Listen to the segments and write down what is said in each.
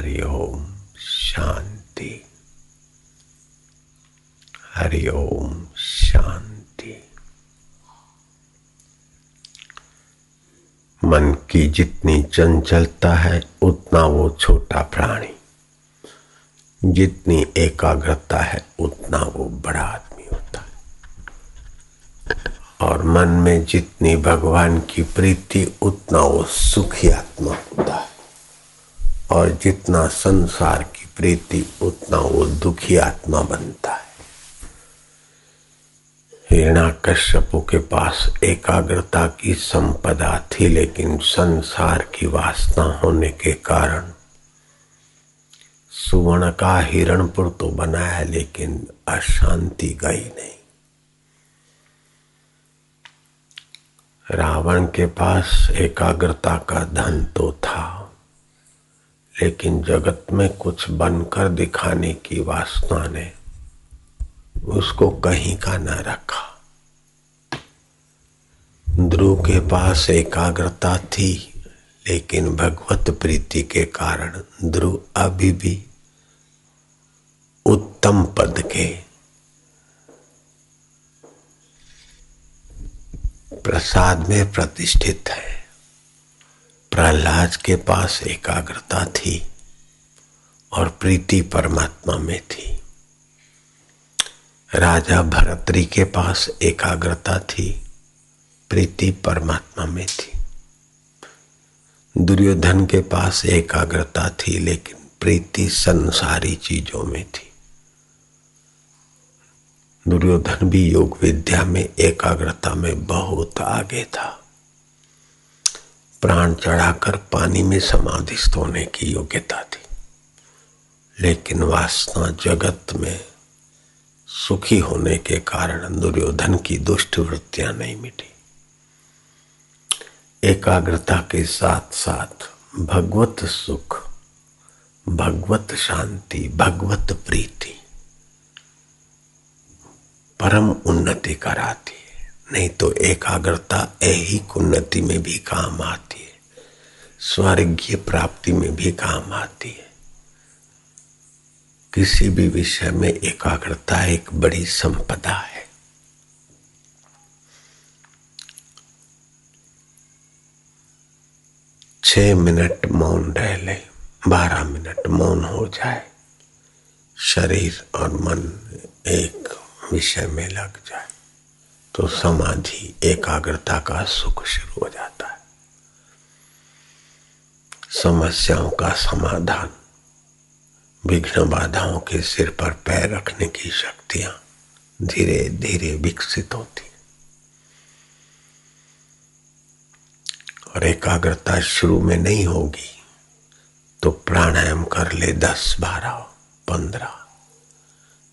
हरि ओम शांति। हरि ओम शांति। मन की जितनी चंचलता है, उतना वो छोटा प्राणी। जितनी एकाग्रता है, उतना वो बड़ा आदमी होता है। और मन में जितनी भगवान की प्रीति, उतना वो सुखी आत्मा होता है। और जितना संसार की प्रीति, उतना वो दुखी आत्मा बनता है। हिरणा कश्यपु के पास एकाग्रता की संपदा थी, लेकिन संसार की वासना होने के कारण सुवर्ण का हिरणपुर तो बनाया लेकिन अशांति गई नहीं। रावण के पास एकाग्रता का धन तो था लेकिन जगत में कुछ बनकर दिखाने की वासना ने उसको कहीं का न रखा। ध्रुव के पास एकाग्रता थी, लेकिन भगवत प्रीति के कारण ध्रुव अभी भी उत्तम पद के। प्रसाद में प्रतिष्ठित है। प्रहलाद के पास एकाग्रता थी और प्रीति परमात्मा में थी। राजा भरतरी के पास एकाग्रता थी, प्रीति परमात्मा में थी। दुर्योधन के पास एकाग्रता थी, लेकिन प्रीति संसारी चीज़ों में थी। दुर्योधन भी योग विद्या में एकाग्रता में बहुत आगे था। प्राण चढ़ाकर पानी में समाधिस्थ होने की योग्यता थी। लेकिन वासना जगत में सुखी होने के कारण दुर्योधन की दुष्ट वृत्तियाँ नहीं मिटी। एकाग्रता के साथ साथ भगवत सुख, भगवत शांति, भगवत प्रीति, परम उन्नति कराती। नहीं तो एकाग्रता ऐहिक उन्नति में भी काम आती है। स्वर्गीय प्राप्ति में भी काम आती है। किसी भी विषय में एकाग्रता एक बड़ी संपदा है। छ मिनट मौन रह ले, बारह मिनट मौन हो जाए। शरीर और मन एक विषय में लग जाए। तो समाधि, एकाग्रता का सुख शुरू हो जाता है। समस्याओं का समाधान, विघ्न बाधाओं के सिर पर पैर रखने की शक्तियाँ धीरे धीरे विकसित होती और एकाग्रता शुरू में नहीं होगी तो प्राणायाम कर ले दस, बारह, पंद्रह,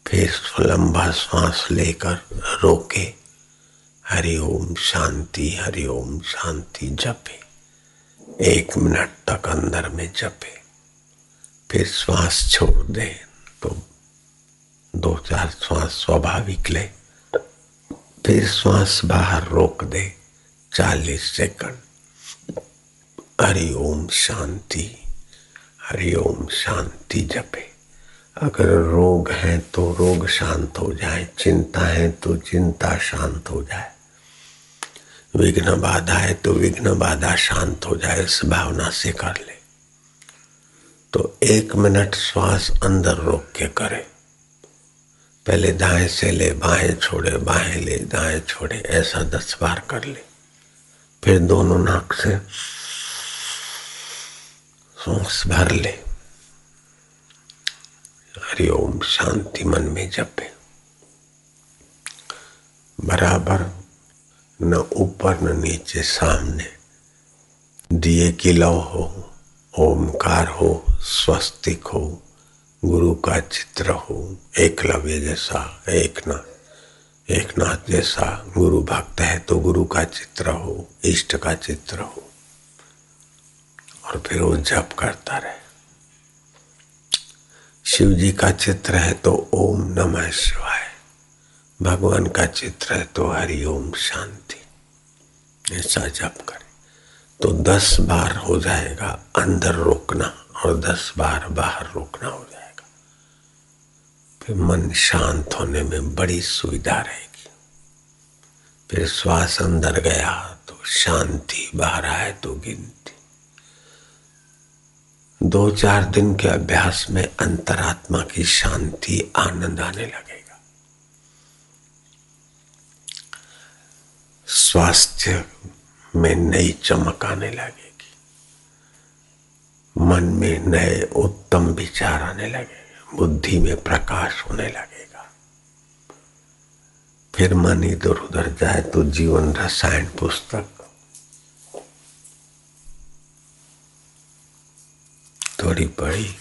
फिर लंबा श्वास लेकर रोके। हरि ओम शांति, हरि ओम शांति जपे। एक मिनट तक अंदर में जपे। फिर श्वास छोड़ दे। तो दो चार श्वास स्वाभाविक ले। फिर श्वास बाहर रोक दे। चालीस सेकंड। हरि ओम शांति, हरि ओम शांति जपे। अगर रोग है तो रोग शांत हो जाए, चिंता है तो चिंता शांत हो जाए। विघ्न बाधा है तो विघ्न बाधा शांत हो जाए, इस भावना से कर ले। तो एक मिनट श्वास अंदर रोक के करे। पहले दाएँ से ले, बाएँ छोड़े, बाएँ ले, दाएँ छोड़े, ऐसा दस बार कर ले। फिर दोनों नाक से सांस भर ले। हरिओम शांति मन में जपे। बराबर न ऊपर न नीचे, सामने। दिए की लव हो, ओमकार हो, स्वस्तिक हो, गुरु का चित्र हो एकलव्य जैसा, एक नाथ एक नाथ जैसा गुरु भक्त है तो गुरु का चित्र हो, इष्ट का चित्र हो। और फिर वो जप करता रहे। शिव जी का चित्र है तो ओम नमः शिवाय। भगवान का चित्र है तो हरि ओम शांति। ऐसा जप करे। तो दस बार हो जाएगा अंदर रोकना और दस बार बाहर रोकना हो जाएगा। फिर मन शांत होने में बड़ी सुविधा रहेगी। फिर श्वास अंदर गया तो शांति, बाहर आए तो गिनती। दो चार दिन के अभ्यास में अंतरात्मा की शांति आनंद आने लगेगा स्वास्थ्य में नई चमक आने लगेगी। मन में नए उत्तम विचार आने लगेगा। बुद्धि में प्रकाश होने लगेगा। फिर मन इधर उधर जाए तो जीवन रसायन पुस्तक। थोड़ी बड़ी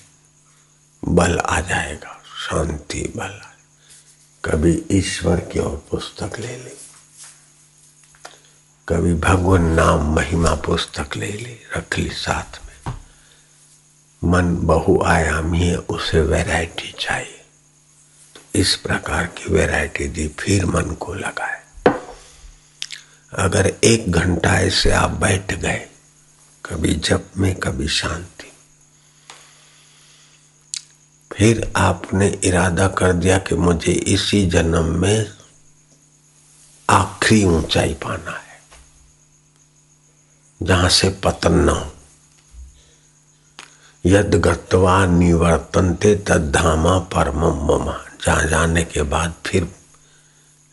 बल आ जाएगा, शांति बल। कभी ईश्वर की ओर पुस्तक ले ली। कभी भगवान नाम महिमा पुस्तक ले ली, रख ली साथ में। मन बहुआयामी है, उसे वैरायटी चाहिए। तो इस प्रकार की वैरायटी दी, फिर मन को लगाए। अगर एक घंटा ऐसे आप बैठ गए, कभी जप में, कभी शांति। फिर आपने इरादा कर दिया कि मुझे इसी जन्म में आखिरी ऊंचाई पाना है। जहाँ से पतन न हो। यद गत्वा निवर्तनते तद्धामा परम ममा। जहाँ जाने के बाद फिर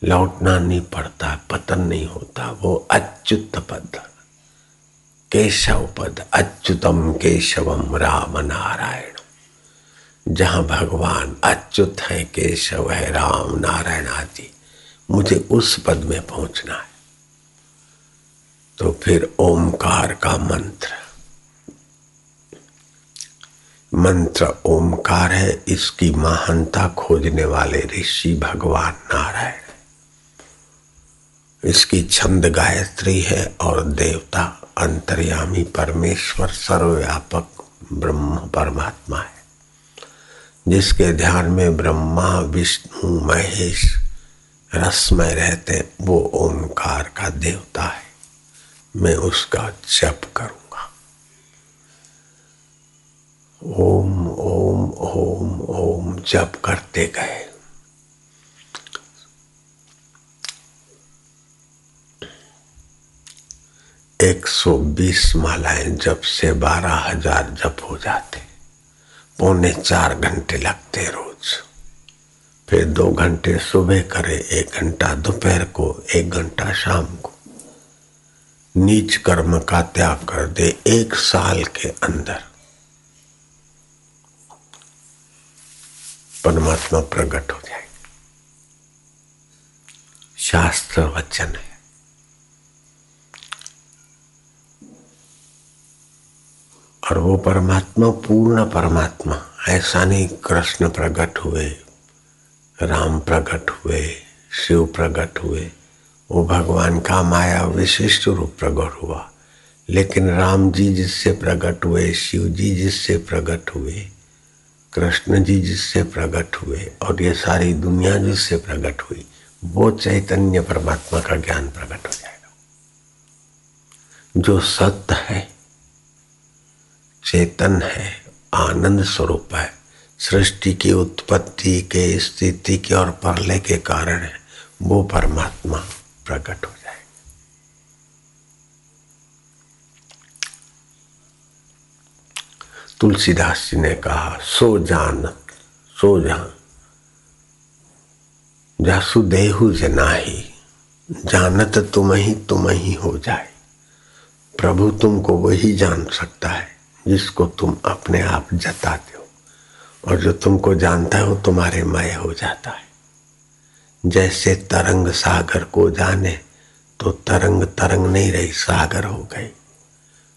लौटना नहीं पड़ता, पतन नहीं होता। वो अच्युत पद, केशव पद, अच्युतम केशवम राम नारायण जहाँ भगवान अच्युत है, केशव है, राम नारायण आदि, मुझे उस पद में पहुँचना है। तो फिर ओमकार का मंत्र। मंत्र ओमकार है, इसकी महानता खोजने वाले ऋषि भगवान नारायण। इसकी छंद गायत्री है और देवता अंतर्यामी परमेश्वर, सर्वव्यापक ब्रह्म परमात्मा है। जिसके ध्यान में ब्रह्मा, विष्णु, महेश रसमय रहते वो ओंकार का देवता है। मैं उसका जप करूँगा। ओम ओम ओम ओम जप करते गए। एक सौ बीस मालाएँ जब से बारह हज़ार जप हो जाते। पौने चार घंटे लगते रोज। फिर दो घंटे सुबह करे, एक घंटा दोपहर को, एक घंटा शाम को। नीच कर्म का त्याग कर दे एक साल के अंदर। परमात्मा प्रकट हो जाए। शास्त्र वचन है। और वो परमात्मा, पूर्ण परमात्मा, ऐसा नहीं कृष्ण प्रकट हुए, राम प्रकट हुए, शिव प्रकट हुए वो भगवान का माया विशिष्ट रूप प्रकट हुआ। लेकिन राम जी जिससे प्रकट हुए, शिव जी जिससे प्रकट हुए, कृष्ण जी जिससे प्रकट हुए और ये सारी दुनिया जिससे प्रकट हुई, वो चैतन्य परमात्मा का ज्ञान प्रकट हो जाएगा। जो सत्य है, चेतन है, आनंद स्वरूप है, सृष्टि की उत्पत्ति के स्थिति के और परलय के कारण है, वो परमात्मा। प्रकट हो जाए। तुलसीदास जी ने कहा, सो जान सो जान। जासु देहु जनाही, जानत तुम ही तुम ही हो जाए। प्रभु तुमको वही जान सकता है, जिसको तुम अपने आप जताते हो। और जो तुमको जानता है, वो तुम्हारे मय हो जाता है। जैसे तरंग सागर को जाने तो तरंग तरंग नहीं रही, सागर हो गई।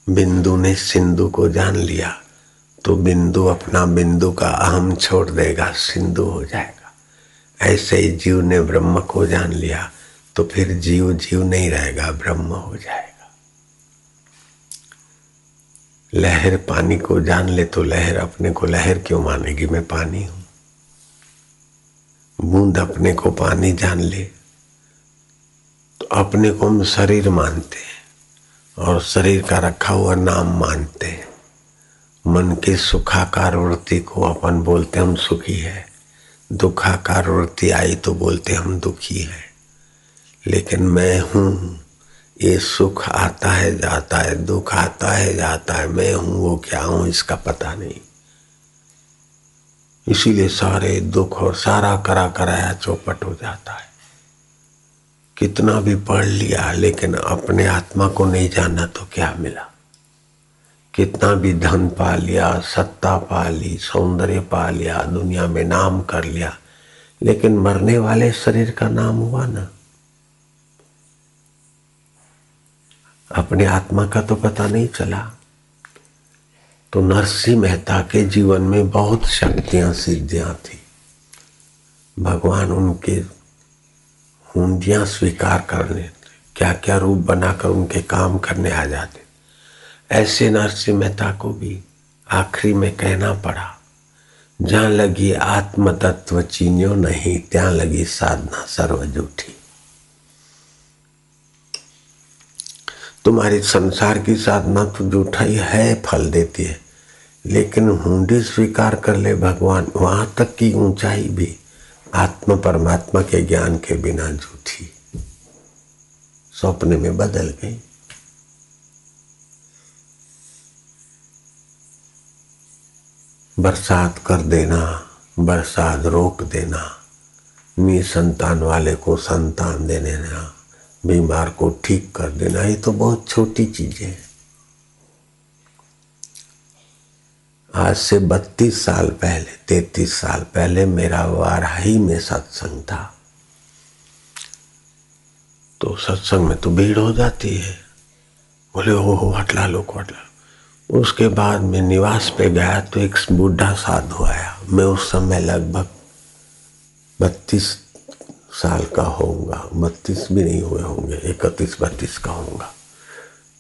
बिंदु ने सिंधु को जान लिया तो बिंदु अपना बिंदु का अहम छोड़ देगा, सिंधु हो जाएगा। ऐसे ही जीव ने ब्रह्म को जान लिया तो फिर जीव जीव नहीं रहेगा, ब्रह्म हो जाएगा। लहर पानी को जान ले तो लहर अपने को लहर क्यों मानेगी? मैं पानी हूँ। बूंद अपने को पानी जान ले तो अपने को हम शरीर मानते हैं और शरीर का रखा हुआ नाम मानते हैं। मन के सुखाकार वृत्ति को अपन बोलते हम सुखी है, दुखाकार वृत्ति आई तो बोलते हम दुखी है। लेकिन मैं हूँ, ये सुख आता है, जाता है, दुख आता है, जाता है, मैं हूँ, वो क्या हूँ, इसका पता नहीं। इसीलिए सारे दुख और सारा करा कराया चौपट हो जाता है। कितना भी पढ़ लिया, लेकिन अपने आत्मा को नहीं जाना तो क्या मिला? कितना भी धन पा लिया, सत्ता पा ली, सौंदर्य पा लिया, दुनिया में नाम कर लिया, लेकिन मरने वाले शरीर का नाम हुआ ना? अपने आत्मा का तो पता नहीं चला। तो नरसिंह मेहता के जीवन में बहुत शक्तियाँ सिद्धियाँ थी। भगवान उनके हुंदियाँ स्वीकार कर क्या क्या रूप बनाकर उनके काम करने आ जाते। ऐसे नरसिंह मेहता को भी आखिरी में कहना पड़ा, जहाँ लगी आत्म तत्व चीन्यो नहीं, त्या लगी साधना सर्व जूठी तुम्हारी संसार की साधना तो जूठा ही है, फल देती है। लेकिन हुंडी स्वीकार कर ले भगवान, वहाँ तक की ऊंचाई भी आत्म परमात्मा के ज्ञान के बिना झूठी। स्वप्न में बदल गई। बरसात कर देना, बरसात रोक देना नी संतान वाले को संतान दे देना बीमार को ठीक कर देना, ये तो बहुत छोटी चीज़ें हैं। आज से बत्तीस साल पहले, तैतीस साल पहले मेरा वाराही में सत्संग था। तो सत्संग में तो भीड़ हो जाती है। बोले ओ हो हटला लो हटला उसके बाद मैं निवास पे गया तो एक बूढ़ा साधु आया। मैं उस समय लगभग बत्तीस साल का होऊँगा। बत्तीस भी नहीं हुए होंगे, इकतीस, बत्तीस का होऊँगा।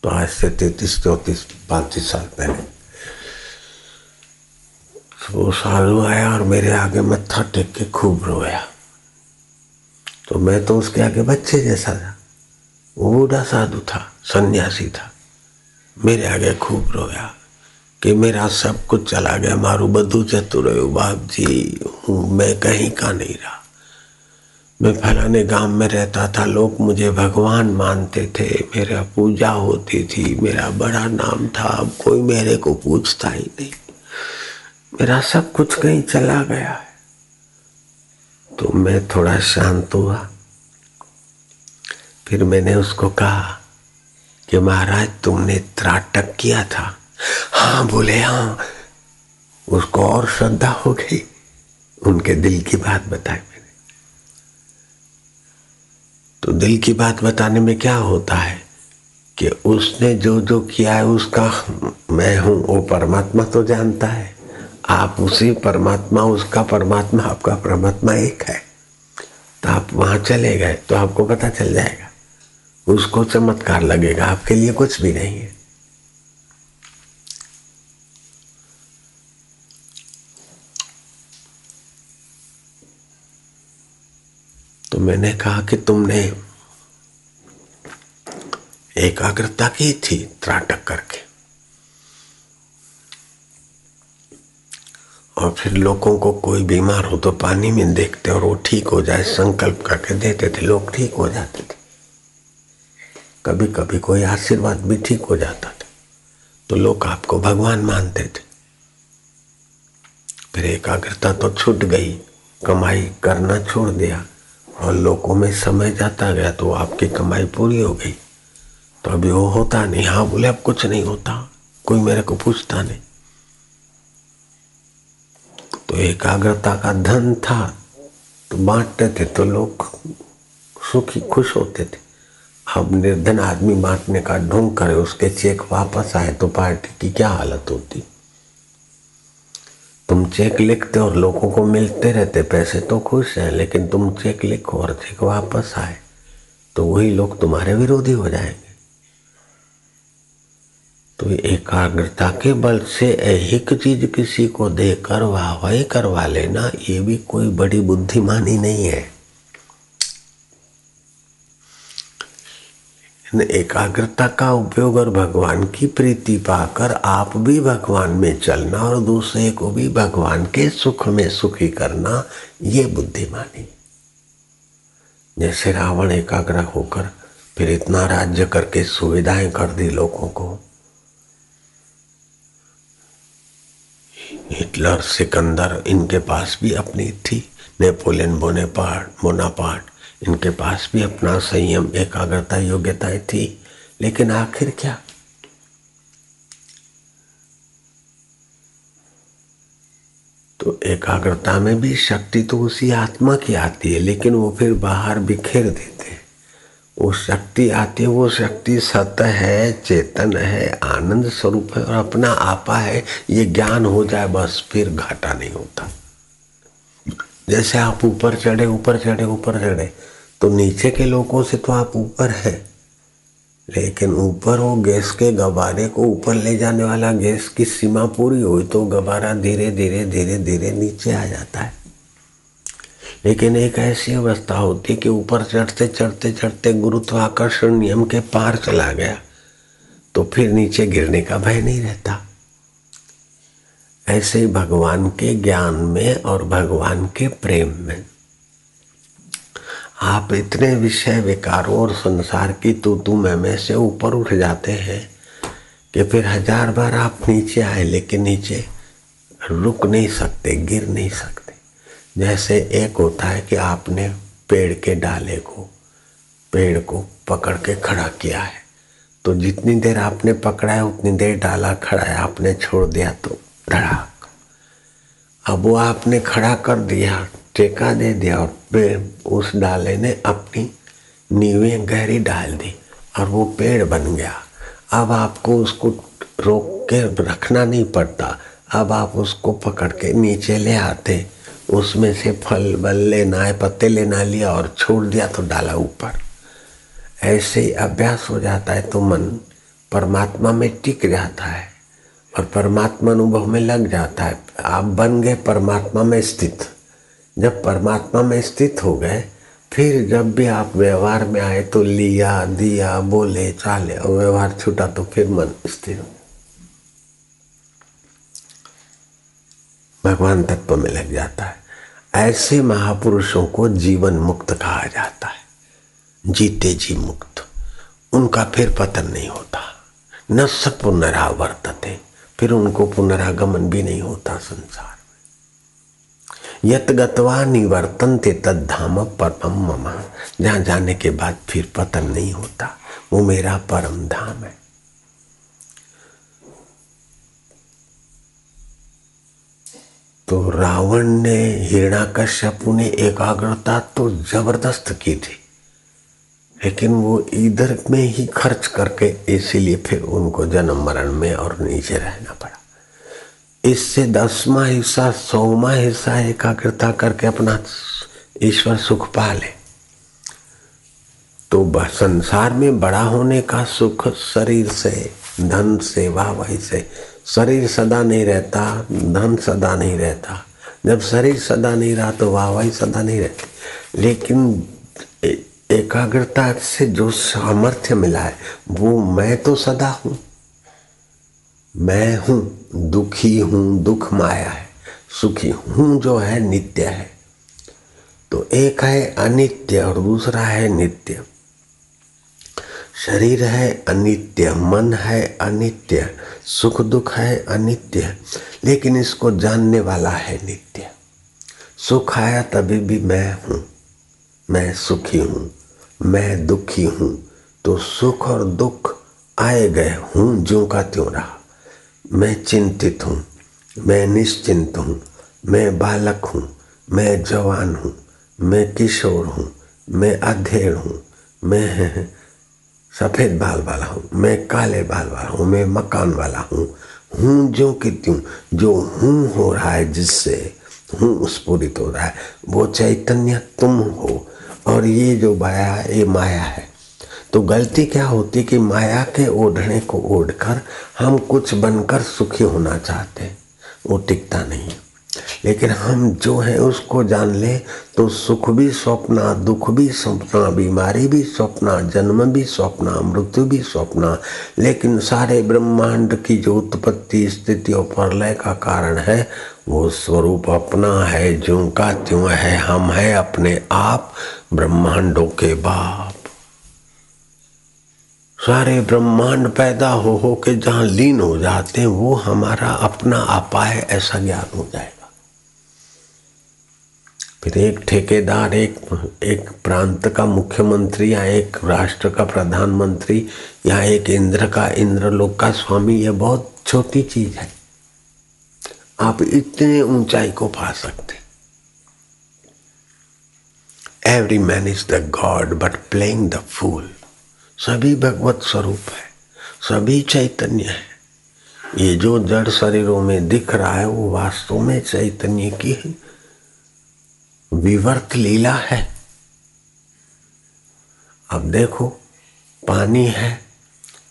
तो आज से तैतीस, चौतीस, पैंतीस साल पहले वो साधु आया और मेरे आगे मत्था टेक के खूब रोया। तो मैं तो उसके आगे बच्चे जैसा था। वो बूढ़ा साधु था, सन्यासी था। मेरे आगे खूब रोया कि मेरा सब कुछ चला गया। मारू बधु चतुर बाप जी हूँ, मैं कहीं का नहीं रहा। मैं फलाने गाँव में रहता था। लोग मुझे भगवान मानते थे। मेरा पूजा होती थी। मेरा बड़ा नाम था। अब कोई मेरे को पूछता ही नहीं। मेरा सब कुछ कहीं चला गया है। तो मैं थोड़ा शांत हुआ। फिर मैंने उसको कहा कि महाराज, तुमने त्राटक किया था। हाँ बोले हाँ। उसको और श्रद्धा हो गई। उनके दिल की बात बताई मैंने। तो दिल की बात बताने में क्या होता है कि उसने जो जो किया है, उसका मैं हूँ, वो परमात्मा तो जानता है। आप उसी परमात्मा, उसका परमात्मा, आपका परमात्मा एक है। तो आप वहाँ चले गए तो आपको पता चल जाएगा। उसको चमत्कार लगेगा, आपके लिए कुछ भी नहीं है। तो मैंने कहा कि तुमने एकाग्रता की थी त्राटक करके। और फिर लोगों को कोई बीमार हो तो पानी में देखते और वो ठीक हो जाए, संकल्प करके देते थे, लोग ठीक हो जाते थे। कभी कभी कोई आशीर्वाद भी ठीक हो जाता था। तो लोग आपको भगवान मानते थे। फिर एकाग्रता तो छूट गई, कमाई करना छोड़ दिया और लोगों में समय जाता गया तो आपकी कमाई पूरी हो गई। तो अभी वो होता नहीं हाँ बोले, अब कुछ नहीं होता, कोई मेरे को पूछता नहीं। तो एकाग्रता का धन था तो बांटते थे तो लोग सुखी, खुश होते थे। अब निर्धन आदमी बांटने का ढोंग करे, उसके चेक वापस आए तो पार्टी की क्या हालत होती? तुम चेक लिखते और लोगों को मिलते रहते, पैसे तो खुश हैं, लेकिन तुम चेक लिखो और चेक वापस आए तो वही लोग तुम्हारे विरोधी हो जाएँगे। तो एकाग्रता के बल से एक चीज़ किसी को देकर वाहवाही करवा लेना, ये भी कोई बड़ी बुद्धिमानी नहीं है। एकाग्रता का उपयोग और भगवान की प्रीति पाकर आप भी भगवान में चलना और दूसरे को भी भगवान के सुख में सुखी करना, ये बुद्धिमानी। जैसे रावण एकाग्र होकर फिर इतना राज्य करके सुविधाएँ कर दी लोगों को हिटलर, सिकंदर, इनके पास भी अपनी थी। नेपोलियन बोनेपार्ट मोनापार्ट इनके पास भी अपना संयम, एकाग्रता, योग्यताएँ थी। लेकिन आखिर क्या? तो एकाग्रता में भी शक्ति तो उसी आत्मा की आती है, लेकिन वो फिर बाहर बिखेर देते हैं। वो शक्ति आती है, वो शक्ति सत है, चेतन है, आनंद स्वरूप है और अपना आपा है। ये ज्ञान हो जाए, बस फिर घाटा नहीं होता। जैसे आप ऊपर चढ़े ऊपर चढ़े ऊपर चढ़े तो नीचे के लोगों से तो आप ऊपर है। लेकिन ऊपर वो गैस के गबारे को ऊपर ले जाने वाला गैस की सीमा पूरी हुई तो गबारा धीरे धीरे धीरे धीरे नीचे आ जाता है। लेकिन एक ऐसी अवस्था होती है कि ऊपर चढ़ते चढ़ते चढ़ते गुरुत्वाकर्षण नियम के पार चला गया तो फिर नीचे गिरने का भय नहीं रहता। ऐसे ही भगवान के ज्ञान में और भगवान के प्रेम में। आप इतने विषय विकारों और संसार की तू तू मैं में से ऊपर उठ जाते हैं कि फिर हज़ार बार आप नीचे आए, लेकिन नीचे रुक नहीं सकते, गिर नहीं सकते। जैसे एक होता है कि आपने पेड़ के डाले को, पेड़ को पकड़ के खड़ा किया है। तो जितनी देर आपने पकड़ा है, उतनी देर डाला खड़ा है। आपने छोड़ दिया तो धड़ाक। अब वो आपने खड़ा कर दिया, टेका दे दिया और पेड़ उस डाले ने अपनी नीवे गहरी डाल दी और वो पेड़ बन गया। अब आपको उसको रोक के रखना नहीं पड़ता। अब आप उसको पकड़ के नीचे ले आते। उसमें से फल, बल लेना है, पत्ते लेना लिया और छोड़ दिया तो डाला ऊपर। ऐसे ही अभ्यास हो जाता है तो मन परमात्मा में टिक जाता है और परमात्मा अनुभव में लग जाता है। आप बन गए परमात्मा में स्थित। जब परमात्मा में स्थित हो गए, फिर जब भी आप व्यवहार में आए तो लिया, दिया, बोले, चाले, और व्यवहार छूटा तो फिर मन स्थिर भगवान तत्व में लग जाता है। ऐसे महापुरुषों को जीवन मुक्त कहा जाता है। जीते जी मुक्त। उनका फिर पतन नहीं होता। न सब पुनरावर्तते। फिर उनको पुनरागमन भी नहीं होता संसार में। यत निवर्तन ते तद्धाम परम ममा। जहाँ जाने के बाद फिर पतन नहीं होता। वो मेरा परम धाम है। तो रावण ने हिरणाकश्यपु ने एकाग्रता तो ज़बरदस्त की थी। लेकिन वो इधर में ही खर्च करके इसीलिए फिर उनको जन्म मरण में और नीचे रहना पड़ा। इससे दसवा हिस्सा, सौवा हिस्सा एकाग्रता करके अपना ईश्वर सुख पा ले तो संसार में बड़ा होने का सुख, शरीर से, धन से वाहवाही से शरीर सदा नहीं रहता, धन सदा नहीं रहता। जब शरीर सदा नहीं रहा तो वाहवाही सदा नहीं रहती। लेकिन एकाग्रता से जो सामर्थ्य मिला है, वो मैं तो सदा हूँ। मैं हूँ, दुखी हूँ, दुख माया है, सुखी हूँ जो है नित्य है। तो एक है अनित्य और दूसरा है नित्य। शरीर है, अनित्य मन है, अनित्य सुख दुख है, अनित्य। लेकिन इसको जानने वाला है नित्य। सुख आया तभी भी मैं हूँ, मैं सुखी हूँ, मैं दुखी हूँ। तो सुख और दुख आए गए हूँ जो का त्यों रहा। मैं चिंतित हूँ, मैं निश्चिंत हूँ, मैं बालक हूँ, मैं जवान हूँ, मैं किशोर हूँ, मैं अधेड़ हूँ, मैं सफ़ेद बाल वाला हूँ, मैं काले बाल वाला हूँ, मैं मकान वाला हूँ हूँ जो कि त्यों, जो हूँ हो रहा है, जिससे हूँ स्फूरित हो रहा है, वो चैतन्य तुम हो। और ये जो माया ये माया है। तो गलती क्या होती कि माया के ओढ़ने को ओढ़कर हम कुछ बनकर सुखी होना चाहते वो टिकता नहीं। लेकिन हम जो है उसको जान ले तो सुख भी स्वप्ना दुख भी स्वप्ना बीमारी भी स्वप्ना जन्म भी स्वप्ना मृत्यु भी स्वप्ना लेकिन सारे ब्रह्मांड की जो उत्पत्ति स्थिति और प्रलय का कारण है, वो स्वरूप अपना है जो का त्यों है, हम है अपने आप ब्रह्मांडों के बाप। सारे ब्रह्मांड पैदा हो हो के जहाँ लीन हो जाते हैं, वो हमारा अपना है ऐसा ज्ञान हो जाएगा फिर एक ठेकेदार, एक एक प्रांत का मुख्यमंत्री या एक राष्ट्र का प्रधानमंत्री या एक इंद्र का इंद्रलोक का स्वामी, यह बहुत छोटी चीज़ है। आप इतने ऊंचाई को पा सकते। Every man is the god but playing the fool सभी भगवत स्वरूप है, सभी चैतन्य है। ये जो जड़ शरीरों में दिख रहा है, वो वास्तव में चैतन्य की विवर्त लीला है। अब देखो, पानी है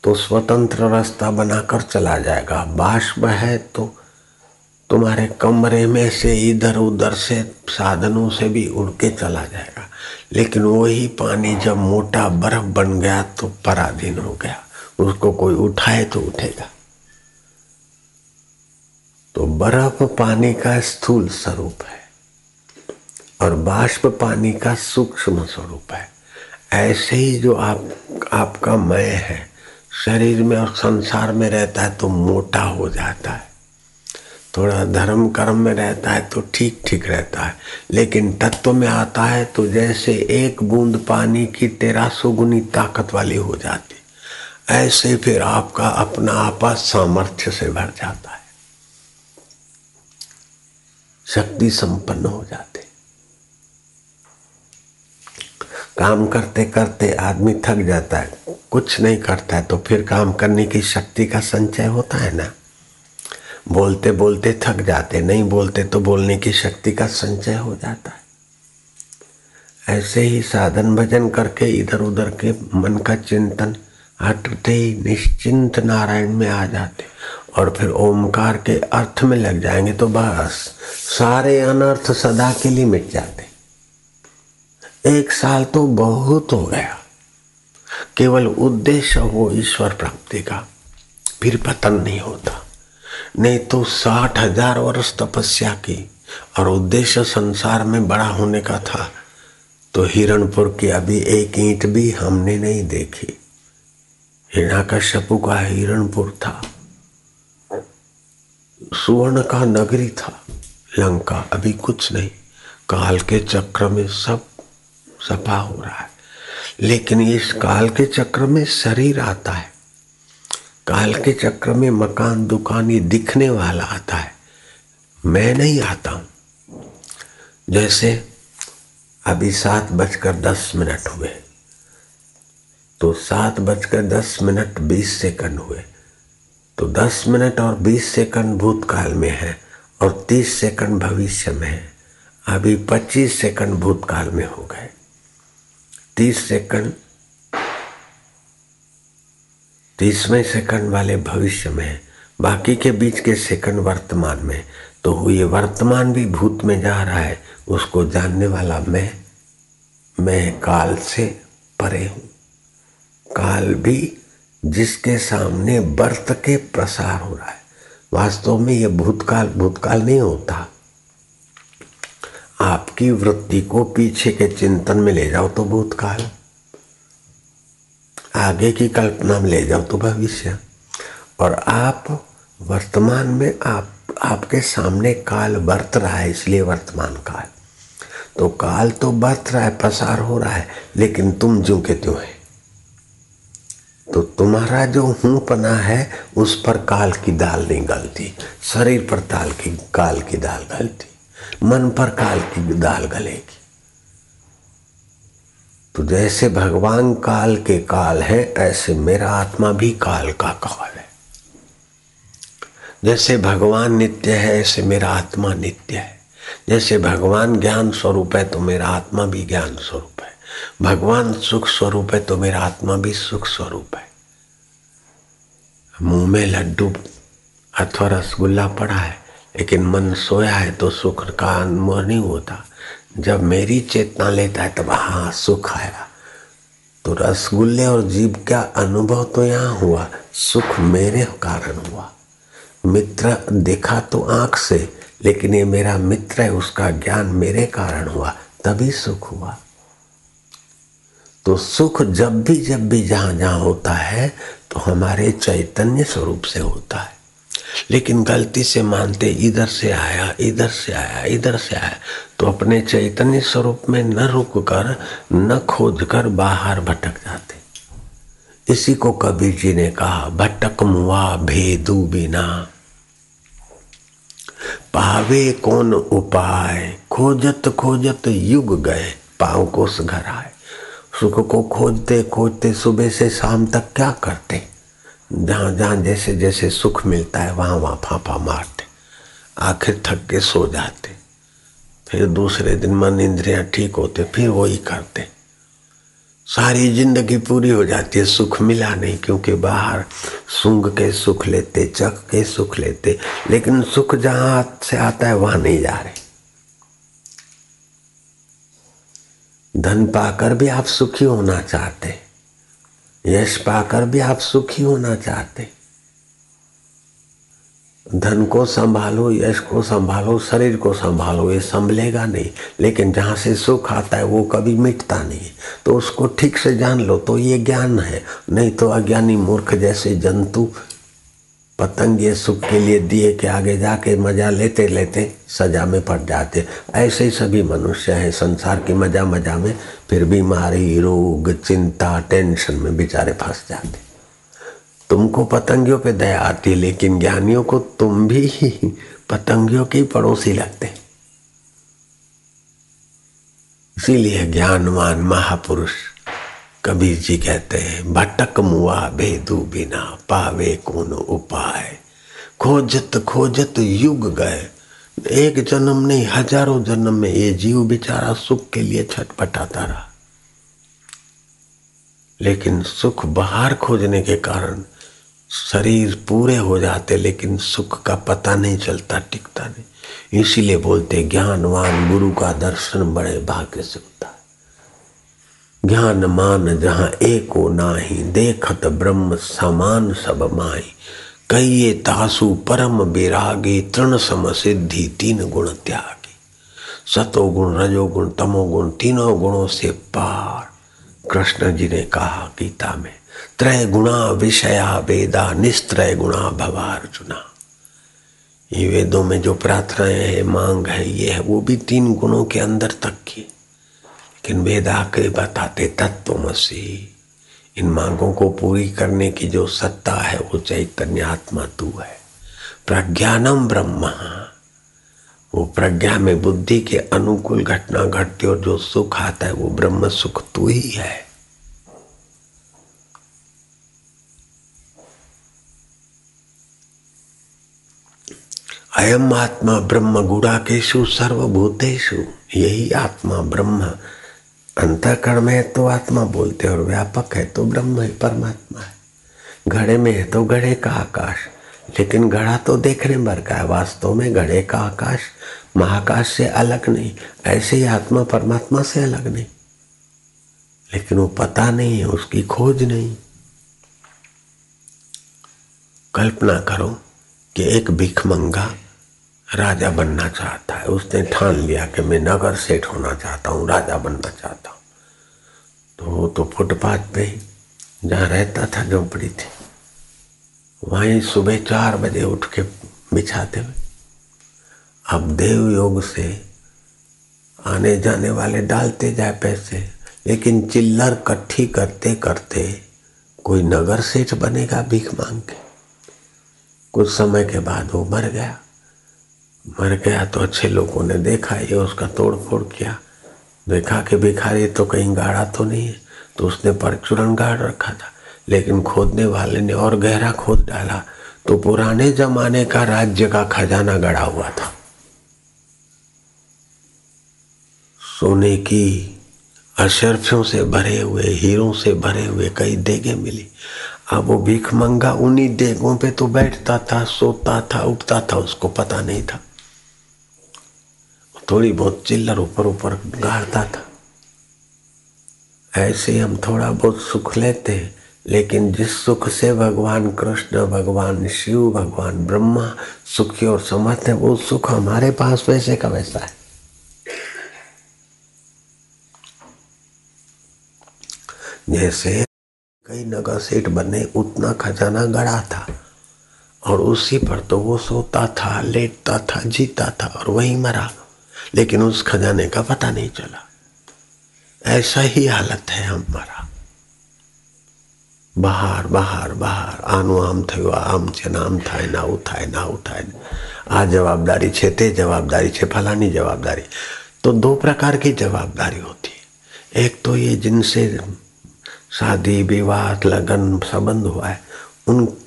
तो स्वतंत्र रास्ता बनाकर चला जाएगा। बाष्प है तो तुम्हारे कमरे में से इधर उधर से साधनों से भी उड़ के चला जाएगा। लेकिन वही पानी जब मोटा बर्फ़ बन गया तो पराधीन हो गया। उसको कोई उठाए तो उठेगा। तो बर्फ़ पानी का स्थूल स्वरूप है। और बाष्प पानी का सूक्ष्म स्वरूप है। ऐसे ही जो आप, आपका मय है, शरीर में और संसार में रहता है तो मोटा हो जाता है। थोड़ा धर्म कर्म में रहता है तो ठीक ठीक रहता है। लेकिन तत्व में आता है तो जैसे एक बूंद पानी की तेरह सौ गुनी ताकत वाली हो जाती। ऐसे फिर आपका अपना आपा सामर्थ्य से भर जाता है। शक्ति संपन्न हो जाते। काम करते करते आदमी थक जाता है, कुछ नहीं करता है तो फिर काम करने की शक्ति का संचय होता है ना? बोलते बोलते थक जाते, नहीं बोलते तो बोलने की शक्ति का संचय हो जाता है। ऐसे ही साधन भजन करके इधर उधर के मन का चिंतन हटते ही निश्चिंत नारायण में आ जाते और फिर ओमकार के अर्थ में लग जाएँगे तो बस, सारे अनर्थ सदा के लिए मिट जाते। एक साल तो बहुत हो गया। केवल उद्देश्य हो ईश्वर प्राप्ति का, फिर पतन नहीं होता। नहीं तो साठ हज़ार वर्ष तपस्या की और उद्देश्य संसार में बड़ा होने का था। तो हिरणपुर की अभी एक ईंट भी हमने नहीं देखी। हिरणा का शपु का हिरणपुर था। सुवर्ण का नगरी था। लंका अभी कुछ नहीं। काल के चक्र में सब सफ़ा हो रहा है। लेकिन इस काल के चक्र में शरीर आता है। काल के चक्र में मकान, दुकान ये दिखने वाला आता है। मैं नहीं आता हूँ। जैसे अभी सात बजकर दस मिनट हुए। तो सात बजकर दस मिनट बीस सेकंड हुए। तो दस मिनट और बीस सेकंड भूतकाल में है और तीस सेकंड भविष्य में है। अभी पच्चीस सेकंड भूतकाल में हो गए। तीस सेकंड, तीसवें सेकंड वाले भविष्य में, बाकी के बीच के सेकंड वर्तमान में तो ये वर्तमान भी भूत में जा रहा है, उसको जानने वाला मैं मैं काल से परे हूँ। काल भी जिसके सामने वर्त के प्रसार हो रहा है। वास्तव में ये भूतकाल भूतकाल नहीं होता। आपकी वृत्ति को पीछे के चिंतन में ले जाओ तो भूतकाल। आगे की कल्पना में ले जाओ तो भविष्य। और आप वर्तमान में आप, आपके सामने काल बरत रहा है, इसलिए वर्तमान काल। तो काल तो बरत रहा है, पसार हो रहा है, लेकिन तुम जो के त्यों है। तो तुम्हारा जो हूँ पना है, उस पर काल की दाल नहीं गलती। शरीर पर ताल की, काल की दाल गलती। मन पर काल की दाल गलेगी। तो जैसे भगवान काल के काल है, ऐसे मेरा आत्मा भी काल का काल है। जैसे भगवान नित्य है, ऐसे मेरा आत्मा नित्य है। जैसे भगवान ज्ञान स्वरूप है तो मेरा आत्मा भी ज्ञान स्वरूप है। भगवान सुख स्वरूप है तो मेरा आत्मा भी सुख स्वरूप है। मुँह में लड्डू अथवा रसगुल्ला पड़ा है लेकिन मन सोया है तो सुख का अनुभव नहीं होता। जब मेरी चेतना लेता है तब हाँ सुख आया। तो रसगुल्ले और जीव का अनुभव तो यहाँ हुआ, सुख मेरे कारण हुआ। मित्र देखा तो आँख से, लेकिन ये मेरा मित्र है, उसका ज्ञान मेरे कारण हुआ, तभी सुख हुआ। तो सुख जब भी जब भी जहाँ जहाँ होता है तो हमारे चैतन्य स्वरूप से होता है। लेकिन गलती से मानते, इधर से आया, इधर से आया, इधर से आया। तो अपने चैतन्य स्वरूप में न रुक कर न खोज कर बाहर भटक जाते। इसी को कबीर जी ने कहा, भटक मुआ भेदू बिना। पावे कौन उपाय? खोजत खोजत युग गए, पाव को घर आए। सुख को खोजते खोजते सुबह से शाम तक क्या करते? जहाँ जहाँ जैसे जैसे सुख मिलता है, वहाँ वहाँ फाफा मारते। आखिर थक के सो जाते। फिर दूसरे दिन मन इंद्रियाँ ठीक होते, फिर वही करते। सारी ज़िंदगी पूरी हो जाती है, सुख मिला नहीं, क्योंकि बाहर सूंघ के सुख लेते, चख के सुख लेते, लेकिन सुख जहाँ से आता है, वहाँ नहीं जा रहे। धन पाकर भी आप सुखी होना चाहते यश पाकर भी आप सुखी होना चाहते। धन को संभालो, यश को संभालो, शरीर को संभालो, ये संभलेगा नहीं। लेकिन जहाँ से सुख आता है, वो कभी मिटता नहीं। तो उसको ठीक से जान लो तो ये ज्ञान है। नहीं तो अज्ञानी मूर्ख जैसे जंतु पतंग ये सुख के लिए दिए के आगे जाके मज़ा लेते लेते सजा में पड़ जाते। ऐसे ही सभी मनुष्य हैं, संसार की मज़ा मज़ा में फिर बीमारी रोग, चिंता, टेंशन में बेचारे फंस जाते। तुमको पतंगियों पे दया आती है, लेकिन ज्ञानियों को तुम भी पतंगियों के पड़ोसी लगते। इसीलिए ज्ञानवान महापुरुष कबीर जी कहते हैं, भटक मुआ भेदू बिना, पावे कौन उपाय। खोजत खोजत युग गए एक जन्म नहीं, हज़ारों जन्म में ये जीव बेचारा सुख के लिए छटपटाता रहा। लेकिन सुख बाहर खोजने के कारण शरीर पूरे हो जाते, लेकिन सुख का पता नहीं चलता, टिकता नहीं। इसीलिए बोलते, ज्ञानवान गुरु का दर्शन बड़े भाग्य से होता है। ज्ञान मान जहाँ एको नाही, देखत ब्रह्म समान सब माई कहिए तासु परम विरागी तृण सम सिद्धि तीन गुण त्यागी। सतो गुण रजोगुण तमोगुण तीनों गुणों से पार। कृष्ण जी ने कहा गीता में, त्रय गुणा विषया वेदा, निस्त्रय गुणा भवार्जुना ये वेदों में जो प्रार्थनाएँ है, मांग है, ये है, वो भी तीन गुणों के अंदर तक की। लेकिन वेदा के बताते तत्व तत्वमसी इन मांगों को पूरी करने की जो सत्ता है, वो चैतन्य आत्मा तू है। प्रज्ञानम ब्रह्म। वो प्रज्ञा में बुद्धि के अनुकूल घटना घटती और जो सुख आता है, वो ब्रह्म सुख तू ही है। अयम आत्मा ब्रह्म गुड़ाकेशु सर्वभूतेशु यही आत्मा ब्रह्म। अंतकरण में है तो आत्मा बोलते और व्यापक है तो ब्रह्म है, परमात्मा है। घड़े में है तो घड़े का आकाश, लेकिन घड़ा तो देखने भर का है। वास्तव में घड़े का आकाश महाकाश से अलग नहीं, ऐसे ही आत्मा परमात्मा से अलग नहीं। लेकिन वो पता नहीं है, उसकी खोज नहीं। कल्पना करो कि एक भिख मंगा राजा बनना चाहता है। उसने ठान लिया कि मैं नगर सेठ होना चाहता हूँ, राजा बनना चाहता हूँ। तो वो तो फुटपाथ पे जहाँ रहता था, झोंपड़ी थी। वहीं सुबह चार बजे उठ के बिछाते हुए अब देव योग से आने जाने वाले डालते जाए पैसे, लेकिन चिल्लर कट्ठी करते करते कोई नगर सेठ बनेगा भीख मांग के। कुछ समय के बाद वो मर गया। मर गया तो अच्छे लोगों ने देखा, ये उसका तोड़ फोड़ किया। देखा कि भिखारी तो कहीं गाढ़ा तो नहीं है तो उसने परचूरण गाड़ रखा था। लेकिन खोदने वाले ने और गहरा खोद डाला तो पुराने जमाने का राज्य का खजाना गड़ा हुआ था। सोने की अशरफियों से भरे हुए, हीरों से भरे हुए कई देगे मिली। अब वो भीख मंगा उन्हीं देगों पे तो बैठता था, सोता था, उठता था, उसको पता नहीं था। थोड़ी बहुत चिल्लर ऊपर ऊपर गाड़ता था। ऐसे हम थोड़ा बहुत सुख लेते हैं, लेकिन जिस सुख से भगवान कृष्ण, भगवान शिव, भगवान ब्रह्मा सुखी और समर्थ है, वो सुख हमारे पास वैसे का वैसा है। जैसे कई नगर सेठ बने, उतना खजाना गड़ा था और उसी पर तो वो सोता था, लेटता था, जीता था और वही मरा। लेकिन उस खजाने का पता नहीं चला ऐसा ही हालत है हमारा બહાર બહાર બહાર આનું આમ થયું આમ છે ને આમ થાય ને આવું થાય ને આવું થાય આ જવાબદારી છે તે જવાબદારી છે फलानी जवाबदारी तो दो प्रकार की जवाबदारी होती है एक तो ये जिनसे शादी विवाह लगन संबंध हुआ है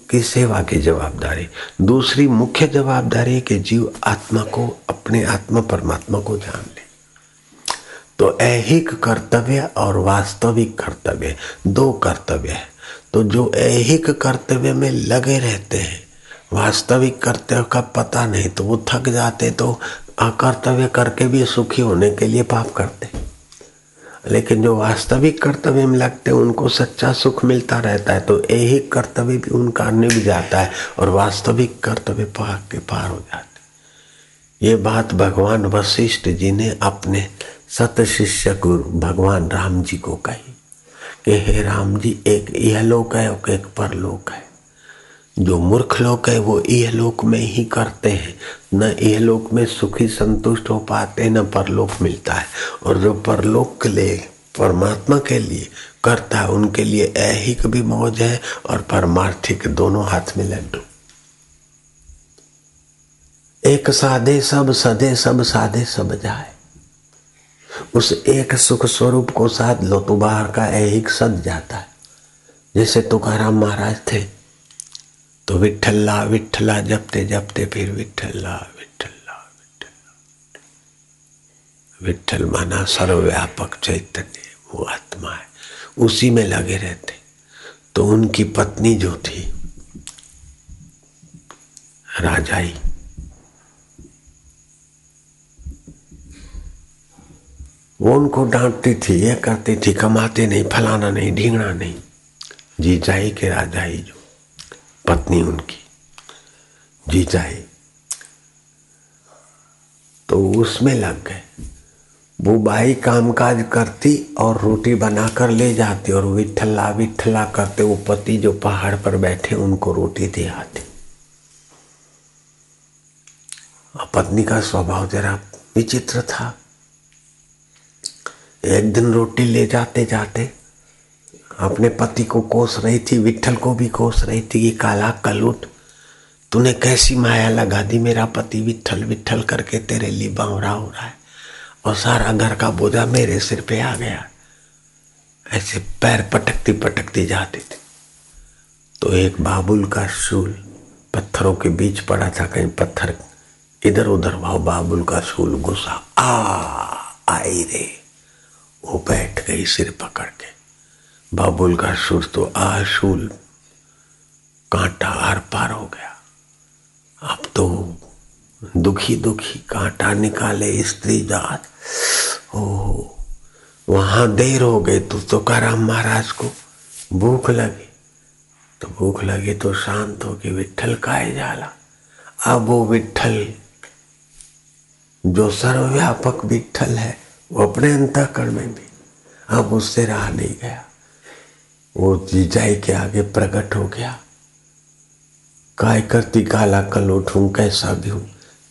उनकी सेवा की जवाबदारी। दूसरी मुख्य जवाबदारी है कि जीव आत्मा को, अपने आत्मा, परमात्मा को जान ले। तो ऐहिक कर्तव्य और वास्तविक कर्तव्य, दो कर्तव्य है। तो जो ऐहिक कर्तव्य में लगे रहते हैं, वास्तविक कर्तव्य का पता नहीं तो वो थक जाते तो अकर्तव्य करके भी सुखी होने के लिए पाप करते। लेकिन जो वास्तविक कर्तव्य में लगते हैं, उनको सच्चा सुख मिलता रहता है तो यही कर्तव्य भी उनका निभ जाता है और वास्तविक कर्तव्य पार के पार हो जाते ये बात भगवान वशिष्ठ जी ने अपने सत शिष्य गुरु भगवान राम जी को कही कि हे राम जी, एक यह लोक है और एक परलोक है। जो मूर्ख लोग है, वो यह लोक में ही करते हैं। न यह लोक में सुखी संतुष्ट हो पाते, न परलोक मिलता है। और जो परलोक के लिए, परमात्मा के लिए करता है, उनके लिए ऐहिक भी मौज है और परमार्थिक दोनों हाथ में लड्डू। एक साधे सब सदे सब, साधे सब जाए। उस एक सुख स्वरूप को साध लो तो बाहर का ऐहिक सद जाता है। जैसे तुकाराम महाराज थे तो विठल्ला विठला जपते जपते, फिर विठल्ला विठल्ला विठल्ला विठल माना सर्वव्यापक चैतन्य, वो आत्मा है। उसी में लगे रहते। तो उनकी पत्नी जो थी, राजाई, वो उनको डांटती थी, ये करती थी, कमाते नहीं, फलाना नहीं, ढींगना नहीं। जीजाई के राजाई जो पत्नी उनकी जीजाई तो उसमें लग गए। वो बाई कामकाज करती और रोटी बनाकर ले जाती और विठला विठला करते। वो पति जो पहाड़ पर बैठे, उनको रोटी दे आती पत्नी का स्वभाव जरा विचित्र था। एक दिन रोटी ले जाते जाते अपने पति को कोस रही थी विठल को भी कोस रही थी कि काला कलुट। तूने कैसी माया लगा दी मेरा पति विठल विठल करके तेरे लिए बावरा हो रहा है। और सारा घर का बोझा मेरे सिर पे आ गया। ऐसे पैर पटकती पटकती जाती थी। तो एक बाबुल का शूल पत्थरों के बीच पड़ा था, कहीं पत्थर इधर उधर भाव बाबुल का शूल घुसा, आ, आई रे। वो बैठ गई सिर पकड़ के। बाबुल का सुर तो आशूल कांटा आर पार हो गया। अब तो दुखी दुखी कांटा निकाले स्त्री जात। ओ, वहाँ देर हो गई तो तुकाराम महाराज को भूख लगी। तो भूख लगी तो शांत हो गई विठल काहे जाला। अब वो विठल जो सर्वव्यापक विठल है, वो अपने अंतकरण में भी, अब उससे रहा नहीं गया। वो जीजाई के आगे प्रकट हो गया। काय करती काला कल उठू कैसा भी हूँ।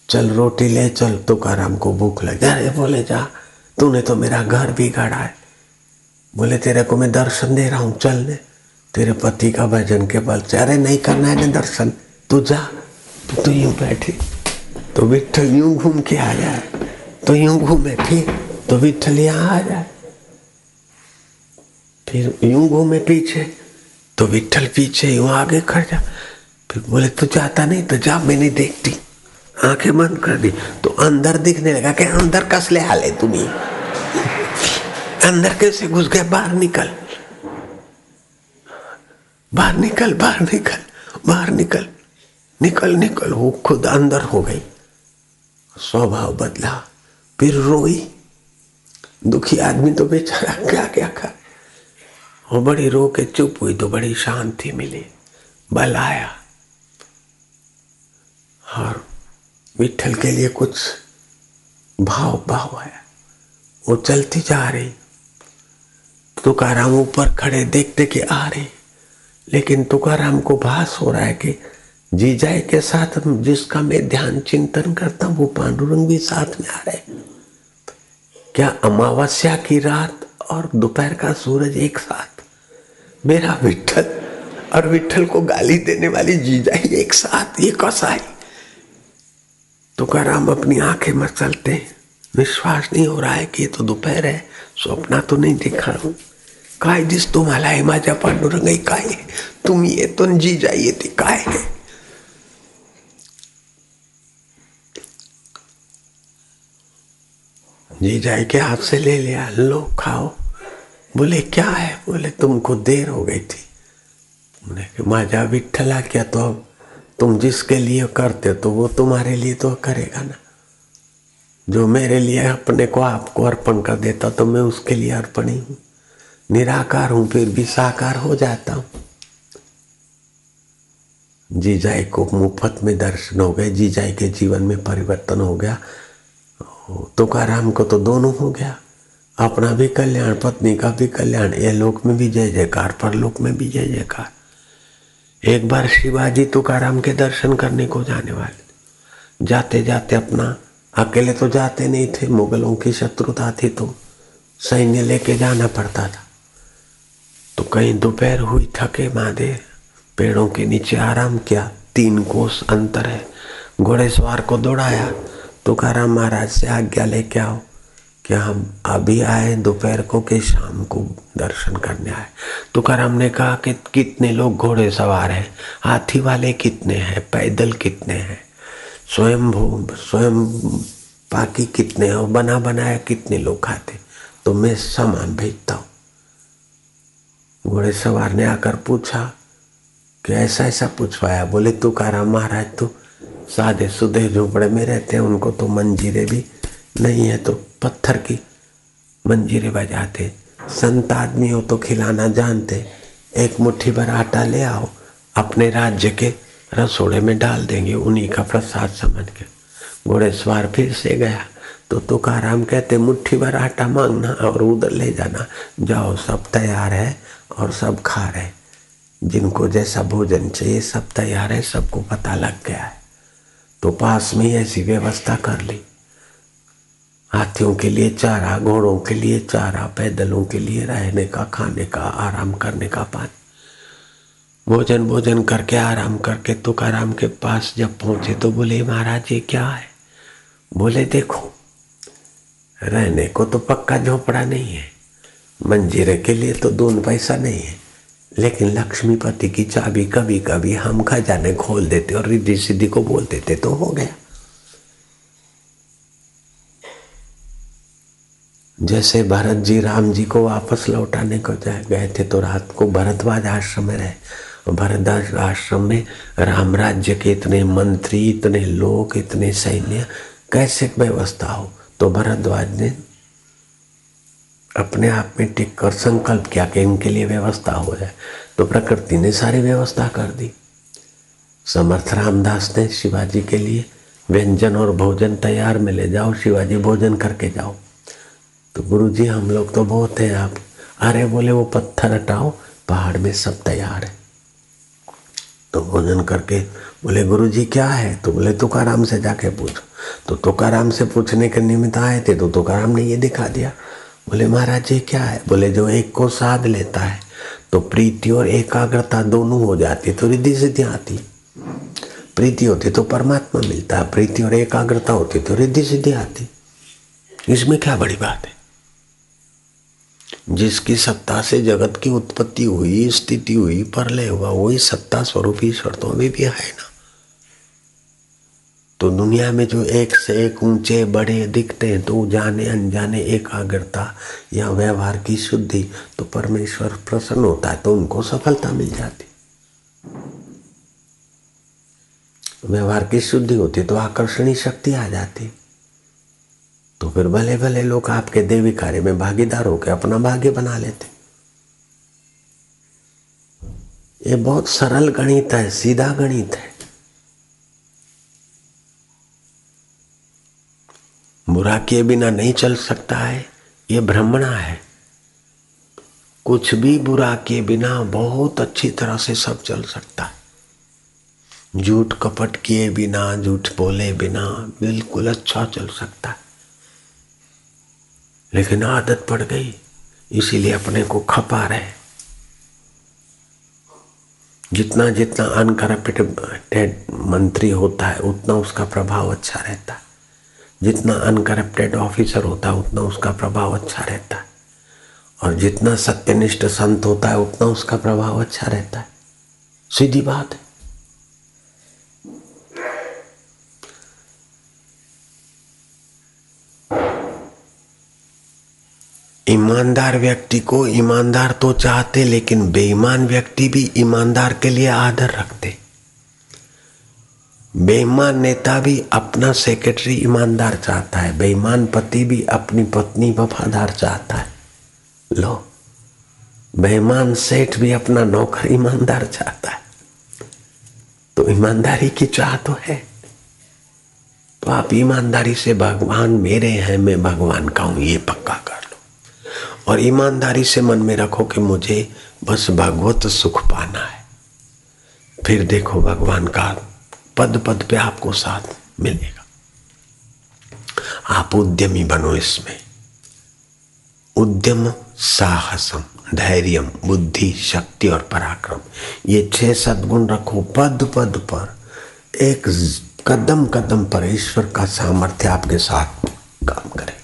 चल रोटी ले, चल। तो काराम को भूख लग। अरे बोले, जा। तूने तो मेरा घर भी गाड़ा है। बोले, तेरे को मैं दर्शन दे रहा हूँ, चल ने तेरे पति का भजन के बल से। अरे नहीं करना है दर्शन। तू जा। तू तो यूँ बैठे। तो विठल यूँ घूम के आ जाए तो यूँ घूमे, फिर तो विठल यहाँ आ जाए। फिर यूँ घूमे पीछे तो विठल पीछे यूँ आगे खड़ जा। फिर बोले, तू जाता नहीं तो जा, मैंने देखती। आँखें बंद कर दी तो अंदर दिखने लगा कि अंदर कस ले हाले तुम्हें। अंदर कैसे घुस गए बाहर निकल। बाहर निकल बाहर निकल बाहर निकल। निकल निकल, वो खुद अंदर हो गई। स्वभाव बदला, फिर रोई। दुखी आदमी तो बेचारा क्या क्या खा? वो बड़ी रो के चुप हुई तो बड़ी शांति मिली बल आया और विठल के लिए कुछ भाव भाव आया। वो चलती जा रही। तुकाराम ऊपर खड़े देखते कि आ रही। लेकिन तुकाराम को भास हो रहा है कि जीजाई के साथ जिसका मैं ध्यान चिंतन करता हूँ, वो पांडुरंग भी साथ में आ रहे। क्या अमावस्या की रात और दोपहर का सूरज एक साथ? मेरा विठल और विठल को गाली देने वाली जीजाई एक साथ ये कसाई तुकाराम अपनी आँखें मचलते विश्वास नहीं हो रहा है कि ये तो दोपहर है, स्वप्ना तो नहीं देखा हूँ। काय दिस तुम्हाला आहे माझ्या पांडुरंगाई काय तुम्ही येतो जी जाई येते काय है? जी जाए के हाथ से ले लिया, लो, खाओ। बोले, क्या है? बोले, तुमको देर हो गई थी। बोले माझा विठला क्या तो अब? तुम जिसके लिए करते तो वो तुम्हारे लिए तो करेगा ना। जो मेरे लिए अपने को आपको अर्पण कर देता तो मैं उसके लिए अर्पण ही हूँ। निराकार हूँ, फिर भी साकार हो जाता हूँ। जीजाई को मुफ़्त में दर्शन हो गए। जीजाई के जीवन में परिवर्तन हो गया। तुकाराम को तो दोनों हो गया। अपना भी कल्याण, पत्नी का भी कल्याण, ये लोक में भी जय जयकार, परलोक में भी जय जयकार। एक बार शिवाजी तुकाराम के दर्शन करने को जाने वाले जाते जाते अपना, अकेले तो जाते नहीं थे, मुगलों की शत्रुता थी तो सैन्य लेके जाना पड़ता था। तो कहीं दोपहर हुई, थके मादे पेड़ों के नीचे आराम किया, तीन कोस अंतर है। घोड़े सवार को दौड़ाया, तुकाराम महाराज से आज्ञा लेके आओ। कि हम अभी आए दोपहर को कि शाम को दर्शन करने आए। तुकाराम ने कहा कि कितने लोग घोड़े सवार हैं? हाथी वाले कितने हैं? पैदल कितने हैं? स्वयं भू स्वयं पाकी कितने और बना बनाया कितने लोग खाते? तो मैं सामान भेजता हूँ। घोड़े सवार ने आकर पूछा कि ऐसा ऐसा पूछवाया? बोले तुकाराम महाराज तो सादे सुधे झोपड़े में रहते हैं, उनको तो मंजीरे भी नहीं है तो पत्थर की मंजीरे बजाते। संत आदमी हो तो खिलाना जानते। एक मुट्ठी भर आटा ले आओ, अपने राज्य के रसोड़े में डाल देंगे, उन्हीं का प्रसाद समझ के। घोड़े सवार फिर से गया। तो तुकाराम कहते, मुट्ठी भर आटा मांगना और उधर ले जाना। जाओ, सब तैयार है और सब खा रहे जिनको जैसा भोजन चाहिए, सब तैयार है, सबको पता लग गया है। तो पास में ऐसी व्यवस्था कर ली। हाथियों के लिए चारा, घोड़ों के लिए चारा, पैदलों के लिए रहने का, खाने का, आराम करने का पानी। भोजन भोजन करके, आराम करके तुकाराम के पास जब पहुँचे तो बोले, महाराज, ये क्या है? बोले, देखो, रहने को तो पक्का झोपड़ा नहीं है। मंजीरे के लिए तो दोन पैसा नहीं है। लेकिन लक्ष्मीपति की चाबी कभी कभी हम खजाने खोल देते और रिद्धि सिद्धि को बोल देते तो हो गया। जैसे भरत जी राम जी को वापस लौटाने को गए थे तो रात को भरद्वाज आश्रम में रहे। भरद्वाज आश्रम में राम राज्य के इतने मंत्री, इतने लोग इतने सैन्य, कैसे व्यवस्था हो? तो भरद्वाज ने अपने आप में टिक कर संकल्प किया कि इनके लिए व्यवस्था हो जाए। तो प्रकृति ने सारी व्यवस्था कर दी। समर्थ रामदास ने शिवाजी के लिए व्यंजन और भोजन तैयार में ले जाओ, शिवाजी भोजन करके जाओ। तो गुरु जी हम लोग तो बहुत हैं आप। अरे बोले, वो पत्थर हटाओ, पहाड़ में सब तैयार है। तो भोजन करके बोले गुरु जी क्या है? तो बोले, तुकाराम से जाके पूछो। तो तुकाराम से पूछने के निमित्त आए थे तो तुकाराम ने ये दिखा दिया। बोले, महाराज जी, क्या है? बोले, जो एक को साध लेता है तो प्रीति और एकाग्रता दोनों हो जाती है तो रिद्धि सिद्धि आती। प्रीति होती तो परमात्मा मिलता है प्रीति और एकाग्रता होती तो रिद्धि सिद्धि आती। इसमें क्या बड़ी बात है? जिसकी सत्ता से जगत की उत्पत्ति हुई, स्थिति हुई, परलय हुआ, वही सत्ता स्वरूप ईश्वर तो अभी भी है ना? तो दुनिया में जो एक से एक ऊँचे, बड़े दिखते हैं तो जाने, अनजाने, एकाग्रता या व्यवहार की शुद्धि तो परमेश्वर प्रसन्न होता है तो उनको सफलता मिल जाती। व्यवहार की शुद्धि होती तो आकर्षणी शक्ति आ जाती। तो फिर भले भले लोग आपके देवी कार्य में भागीदार होकर अपना भाग्य बना लेते। ये बहुत सरल गणित है, सीधा गणित है। बुरा किए बिना नहीं चल सकता है, ये भ्रमणा है। कुछ भी बुरा किए बिना बहुत अच्छी तरह से सब चल सकता है। झूठ कपट किए बिना, झूठ बोले बिना बिल्कुल अच्छा चल सकता है। लेकिन आदत पड़ गई, इसीलिए अपने को खपा रहे जितना जितना अनकरप्टेड मंत्री होता है, उतना उसका प्रभाव अच्छा रहता। है जितना अनकरप्टेड ऑफिसर होता है, उतना उसका प्रभाव अच्छा रहता। है और जितना सत्यनिष्ठ संत होता है, उतना उसका प्रभाव अच्छा रहता। है सीधी बात है। ईमानदार व्यक्ति को ईमानदार तो चाहते, लेकिन बेईमान व्यक्ति भी ईमानदार के लिए आदर रखते। बेईमान नेता भी अपना सेक्रेटरी ईमानदार चाहता है, बेईमान पति भी अपनी पत्नी वफादार चाहता है। लो, बेईमान सेठ भी अपना नौकर ईमानदार चाहता है। तो ईमानदारी की चाह तो है। तो आप ईमानदारी से भगवान मेरे हैं, मैं भगवान का हूँ, ये पक्का कर। और ईमानदारी से मन में रखो कि मुझे बस भगवत सुख पाना है। फिर देखो भगवान का पद पद पे आपको साथ मिलेगा। आप उद्यमी बनो इसमें। उद्यम, साहसम धैर्य बुद्धि, शक्ति और पराक्रम, ये छह सदगुण रखो पद पद पर। एक कदम कदम पर ईश्वर का सामर्थ्य आपके साथ काम करेगा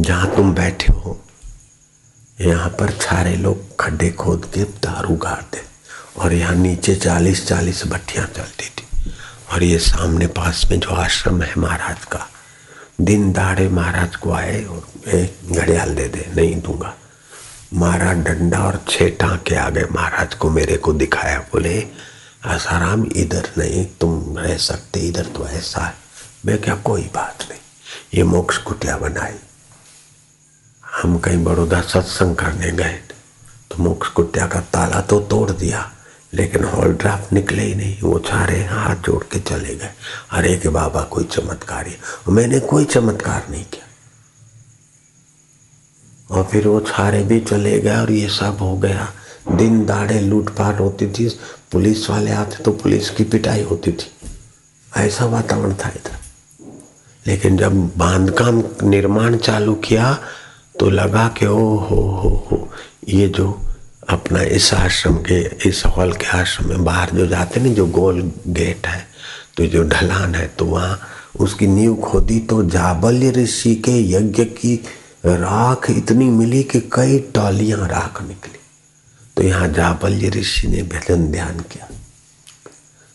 जहाँ तुम बैठे हो, यहाँ पर सारे लोग खड्डे खोद के दारू गाड़ते और यहाँ नीचे चालीस चालीस भट्टियाँ चलती थी। और ये सामने पास में जो आश्रम है महाराज का, दिन दाड़े महाराज को आए और घड़ियाल दे दे, नहीं दूँगा। महाराज डंडा और छह टाँके आ गए। महाराज को मेरे को दिखाया, बोले, आसाराम, इधर नहीं, तुम रह सकते, इधर तो ऐसा है। मैं क्या, कोई बात नहीं। ये मोक्ष कुटिया बनाई हम कहीं बड़ौदा सत्संग करने गए तो मोक्ष कुटिया का ताला तो तोड़ दिया, लेकिन हॉल ड्राफ्ट निकले ही नहीं, वो सारे हाथ जोड़ के चले गए। अरे के बाबा, कोई चमत्कार ही। मैंने कोई चमत्कार नहीं किया। और फिर वो छारे भी चले गए और ये सब हो गया। दिन दाड़े लूटपाट होती थी, पुलिस वाले आते तो पुलिस की पिटाई होती थी। ऐसा वातावरण था इधर। लेकिन जब बाँध काम निर्माण चालू किया तो लगा कि ओ हो हो हो, ये जो अपना इस आश्रम के, इस हॉल के आश्रम में बाहर जो जाते नहीं जो गोल गेट है तो जो ढलान है तो वहाँ उसकी नींव खोदी तो जाबल्य ऋषि के यज्ञ की राख इतनी मिली कि कई टॉलियाँ राख निकली। तो यहाँ जाबल्य ऋषि ने भजन ध्यान किया।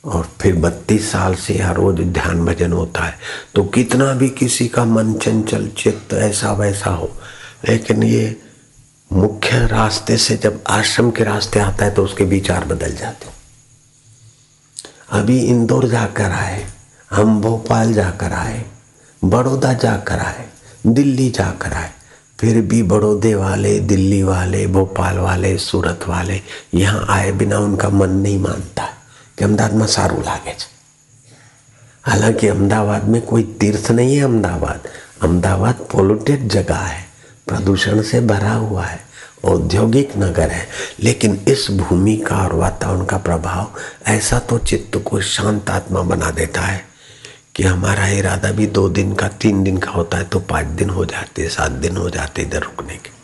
और फिर बत्तीस साल से यहाँ रोज ध्यान भजन होता है। तो कितना भी किसी का मन चंचल, चित्त ऐसा वैसा हो लेकिन ये मुख्य रास्ते से जब आश्रम के रास्ते आता है तो उसके विचार बदल जाते अभी इंदौर जाकर आए हम भोपाल जाकर आए, बड़ौदा जाकर आए, दिल्ली जाकर आए, फिर भी बड़ौदे वाले, दिल्ली वाले, भोपाल वाले, सूरत वाले यहाँ आए बिना उनका मन नहीं मानता कि अहमदाबाद में सारू लागे हालाँकि अहमदाबाद में कोई तीर्थ नहीं है अहमदाबाद। अहमदाबाद पोल्यूटेड जगह है। प्रदूषण से भरा हुआ है, औद्योगिक नगर है, लेकिन इस भूमि का और वातावरण का प्रभाव ऐसा तो चित्त को शांत आत्मा बना देता है कि हमारा इरादा भी दो दिन का, तीन दिन का होता है तो पाँच दिन हो जाते, सात दिन हो जाते इधर रुकने के।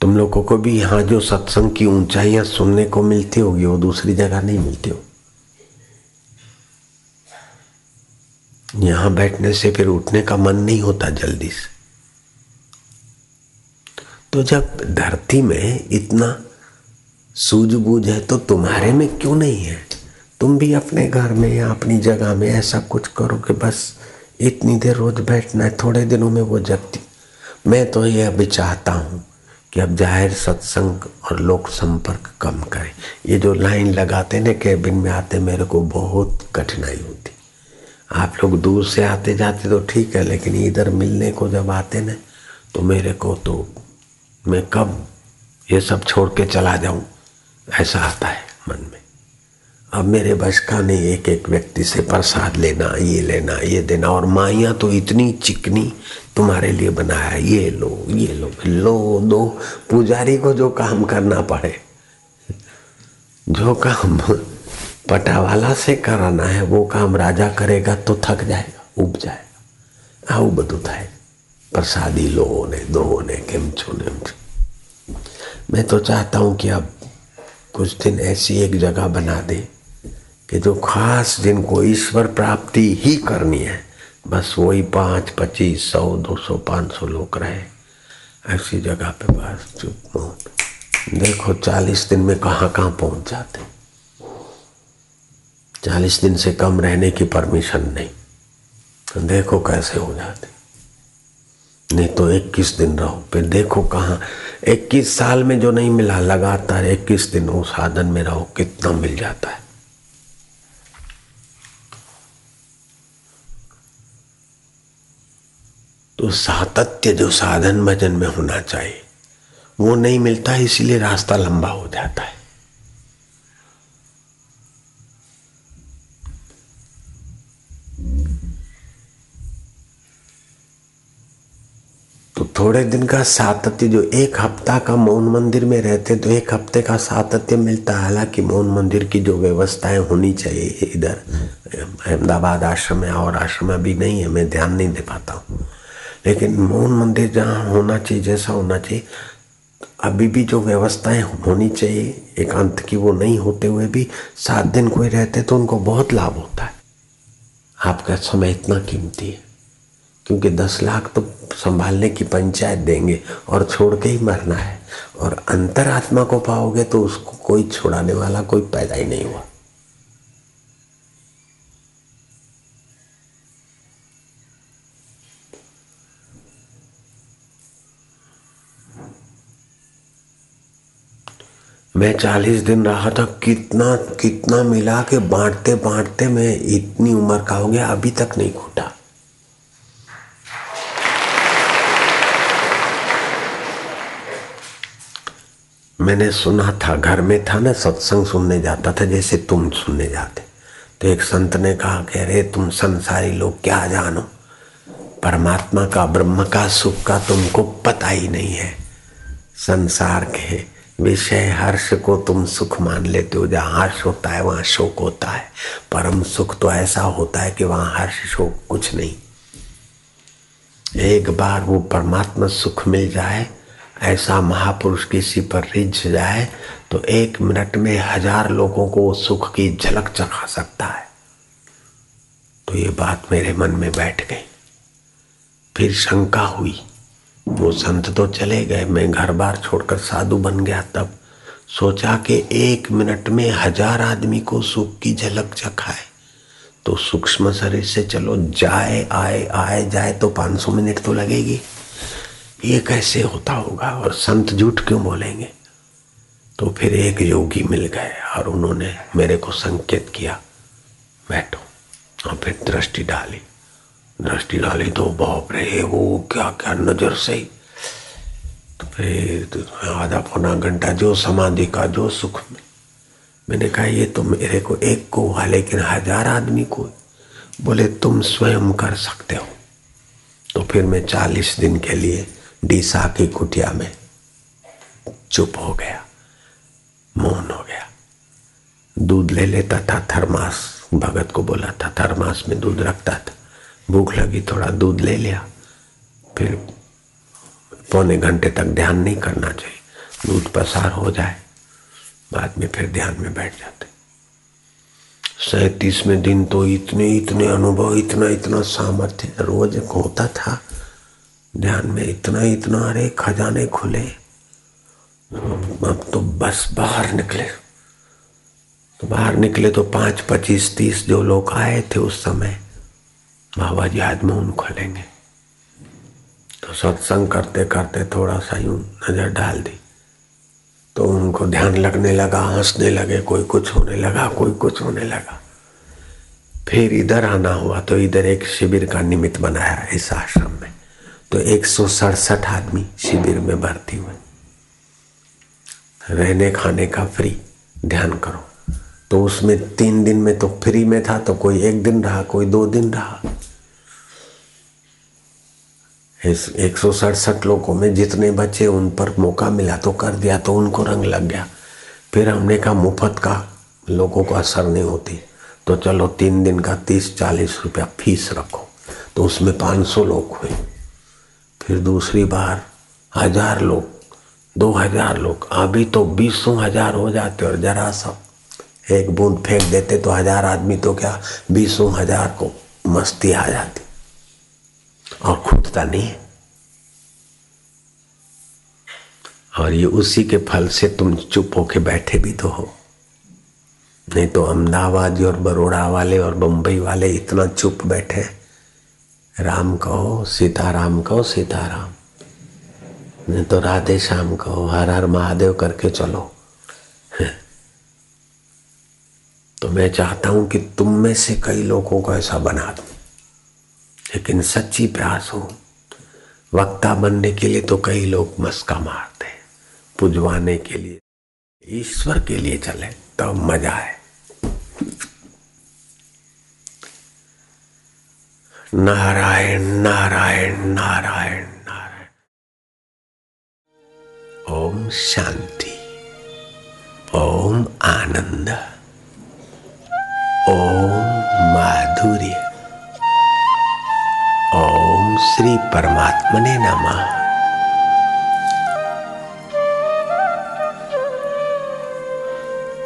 तुम लोगों को भी यहाँ जो सत्संग की ऊंचाइयाँ सुनने को मिलती होगी, वो दूसरी जगह नहीं मिलती हो यहाँ बैठने से फिर उठने का मन नहीं होता जल्दी से। तो जब धरती में इतना सूझबूझ है तो तुम्हारे में क्यों नहीं है? तुम भी अपने घर में या अपनी जगह में ऐसा कुछ करो कि बस इतनी देर रोज बैठना है, थोड़े दिनों में वो जगती। मैं तो ये अभी चाहता हूँ कि अब ज़ाहिर सत्संग और लोक संपर्क कम करें। ये जो लाइन लगाते ना, कैबिन में आते मेरे को बहुत कठिनाई होती। आप लोग दूर से आते जाते तो ठीक है, लेकिन इधर मिलने को जब आते ना तो मेरे को तो मैं कब ये सब छोड़ के चला जाऊँ? ऐसा आता है मन में। अब मेरे बस का नहीं एक एक व्यक्ति से प्रसाद लेना, ये लेना, ये देना, और माइयाँ तो इतनी चिकनी तुम्हारे लिए बनाया ये लो ये लो लो दो पुजारी को जो काम करना पड़े जो काम पटावाला से कराना है वो काम राजा करेगा तो थक जाएगा उब जाएगा આવું બધું થાય પ્રસાદી લો ને દો ને કેમ છો ને એમ मैं तो चाहता हूँ कि अब कुछ दिन ऐसी एक जगह बना दे कि जो खास जिनको ईश्वर प्राप्ति ही करनी है बस वही पाँच, पच्चीस, सौ, दो सौ, पाँच सौ लोग रहे। ऐसी जगह पे बस चुप देखो चालीस दिन में कहाँ कहाँ पहुँच जाते। चालीस दिन से कम रहने की परमिशन नहीं। तो देखो कैसे हो जाते। नहीं तो इक्कीस दिन रहो, फिर देखो कहाँ। इक्कीस साल में जो नहीं मिला, लगातार इक्कीस दिन वो साधन में रहो, कितना मिल जाता है। तो सातत्य जो साधन भजन में होना चाहिए, वो नहीं मिलता, इसलिए रास्ता लंबा हो जाता है। तो थोड़े दिन का सातत्य, जो एक हफ़्ता का मौन मंदिर में रहते तो एक हफ़्ते का सातत्य मिलता। है हालाँकि मौन मंदिर की जो व्यवस्थाएँ होनी चाहिए, इधर अहमदाबाद आश्रम में और आश्रम अभी नहीं है, मैं ध्यान नहीं दे पाता हूँ। लेकिन मौन मंदिर जहाँ होना चाहिए, जैसा होना चाहिए, अभी भी जो व्यवस्थाएँ होनी चाहिए, एकांत की वो नहीं होते हुए भी सात दिन कोई रहते तो उनको बहुत लाभ होता है। आपका समय इतना कीमती है, क्योंकि दस लाख तो संभालने की पंचायत देंगे और छोड़ के ही मरना है। और अंतरात्मा को पाओगे तो उसको कोई छोड़ाने वाला कोई पैदा ही नहीं हुआ। मैं चालीस दिन रहा था, कितना कितना मिला के बांटते बांटते मैं इतनी उम्र का हो गया, अभी तक नहीं घूटा। मैंने सुना था, घर में था ना, सत्संग सुनने जाता था, जैसे तुम सुनने जाते। तो एक संत ने कहा कि अरे तुम संसारी लोग क्या जानो? परमात्मा का, ब्रह्म का, सुख का तुमको पता ही नहीं है। संसार के विषय हर्ष को तुम सुख मान लेते हो। जहाँ हर्ष होता है, वहाँ शोक होता है। परम सुख तो ऐसा होता है कि वहाँ हर्ष शोक कुछ नहीं। एक बार वो परमात्मा सुख मिल जाए, ऐसा महापुरुष किसी पर रिझ जाए तो एक मिनट में हज़ार लोगों को सुख की झलक चखा सकता है। तो ये बात मेरे मन में बैठ गई। फिर शंका हुई। वो संत तो चले गए। मैं घर बार छोड़कर साधु बन गया तब। सोचा कि एक मिनट में हज़ार आदमी को सुख की झलक चखाए। तो सूक्ष्म शरीर से चलो, जाए, आए आए, जाए तो 500 मिनट तो लगेगी। ये कैसे होता होगा? और संत झूठ क्यों बोलेंगे? तो फिर एक योगी मिल गए और उन्होंने मेरे को संकेत किया, बैठो। और फिर दृष्टि डाली। दृष्टि डाली तो बाप रे, वो क्या क्या नज़र से। तो फिर तो आधा पौना घंटा जो समाधि का, जो सुख में। मैंने कहा, ये तो मेरे को एक को हुआ लेकिन हज़ार आदमी को बोले, तुम स्वयं कर सकते हो। तो फिर मैं चालीस दिन के लिए डीसा की कुटिया में चुप हो गया, मौन हो गया। दूध ले लेता था, थर्मास, भगत को बोला था, थर्मास में दूध रखता था। भूख लगी, थोड़ा दूध ले लिया। फिर पौने घंटे तक ध्यान नहीं करना चाहिए। दूध पसार हो जाए, बाद में फिर ध्यान में बैठ जाते। सैतीसवें दिन तो इतने इतने अनुभव, इतना इतना सामर्थ्य रोज होता था। ध्यान में इतना इतना, अरे खजाने खुले। अब तो बस बाहर निकले। तो बाहर निकले तो पाँच, पच्चीस, तीस जो लोग आए थे उस समय बाबा जी आज मौन खोलेंगे तो सत्संग करते करते थोड़ा सा यूँ नज़र डाल दी। तो उनको ध्यान लगने लगा, हंसने लगे, कोई कुछ होने लगा, कोई कुछ होने लगा। फिर इधर आना हुआ तो इधर एक शिविर का निमित्त बनाया इस आश्रम में। तो एक सौ सड़सठ आदमी शिविर में भर्ती हुए। रहने खाने का फ्री, ध्यान करो। तो उसमें तीन दिन में तो फ्री में था तो कोई एक दिन रहा, कोई दो दिन रहा। इस एक सौ सड़सठ लोगों में जितने बच्चे उन पर मौका मिला तो कर दिया तो उनको रंग लग गया। फिर हमने कहा, मुफ़्त का लोगों को असर नहीं होती। तो चलो तीन दिन का तीस चालीस रुपया फ़ीस रखो। तो उसमें पाँच सौ लोग हुए। फिर दूसरी बार हज़ार लोग, दो हज़ार लोग। अभी तो बीसों हज़ार हो जाते और जरा सा एक बूंद फेंक देते तो हज़ार आदमी तो क्या बीसों हज़ार को मस्ती आ जाती। और खुदता नहीं और ये उसी के फल से तुम चुप होके बैठे भी तो हो। नहीं तो अहमदाबाद और बड़ोड़ा वाले और बम्बई वाले इतना चुप बैठे। राम कहो, सीताराम कहो, सीताराम। नहीं तो राधे श्याम कहो, हर हर महादेव करके चलो। तो मैं चाहता हूँ कि तुम में से कई लोगों को ऐसा बना दो। लेकिन सच्ची प्रयास हो, वक्ता बनने के लिए तो कई लोग मस्का मारते हैं। पुजवाने के लिए, ईश्वर के लिए चले तो मज़ा है नारायण नारायण नारायण नारायण। ओम शांति, ओम आनंद। ओम माधुर्य। ओम श्री परमात्मने नमः।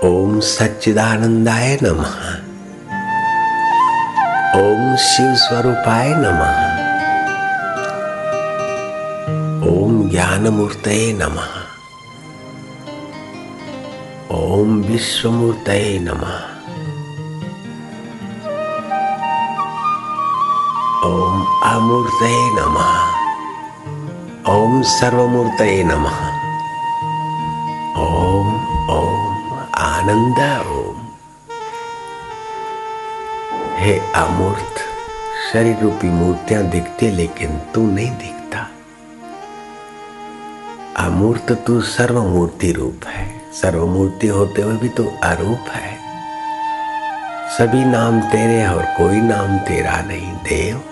ओम सच्चिदानंदाय नमः। ओम शिव स्वरूपाय नमः। ओम ज्ञानमूर्तये नमः। ओम विश्वमूर्तये नमः। ओम अमूर्त नमः। ओम सर्वमूर्त नमः। ओम ओम आनंद ओम हे अमूर्त शरीर रूपी मूर्तियाँ दिखती लेकिन तू नहीं दिखता। अमूर्त तू सर्वमूर्ति रूप है। सर्वमूर्ति होते हुए भी तू अरूप है। सभी नाम तेरे और कोई नाम तेरा नहीं। देव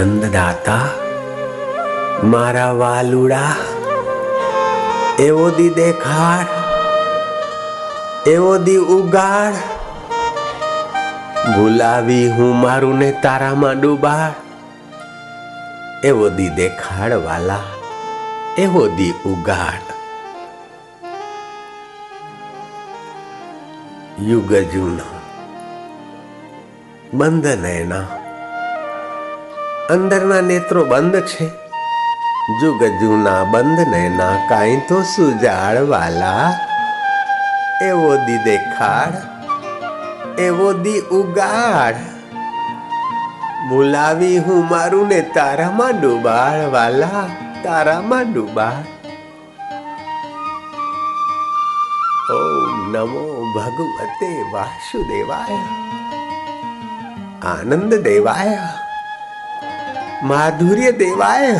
આનંદદાતા, મારા વાલુડા, એવો દી દેખાડ, એવો દી ઉગાડ. ભૂલાવી હું મારું ને તારામાં ડૂબાડ. એવો દી દેખાડ વાલા, એવો દી ઉગાડ. યુગ જૂનો બંધ નૈના અંદરના નેત્રો બંધ છે. જુગ જૂના બંધ નૈના કાંઈ તો સુજાડ વાલા એવો દી દેખાડ, એવો દી ઉગાડ. બોલાવી હું મારું ને તારામાં ડૂબાળ વાલા તારામાં ડૂબાળ ઓમ નમો ભગવતે વાસુદેવાય. આનંદ દેવાય. माधुर्य देवाय,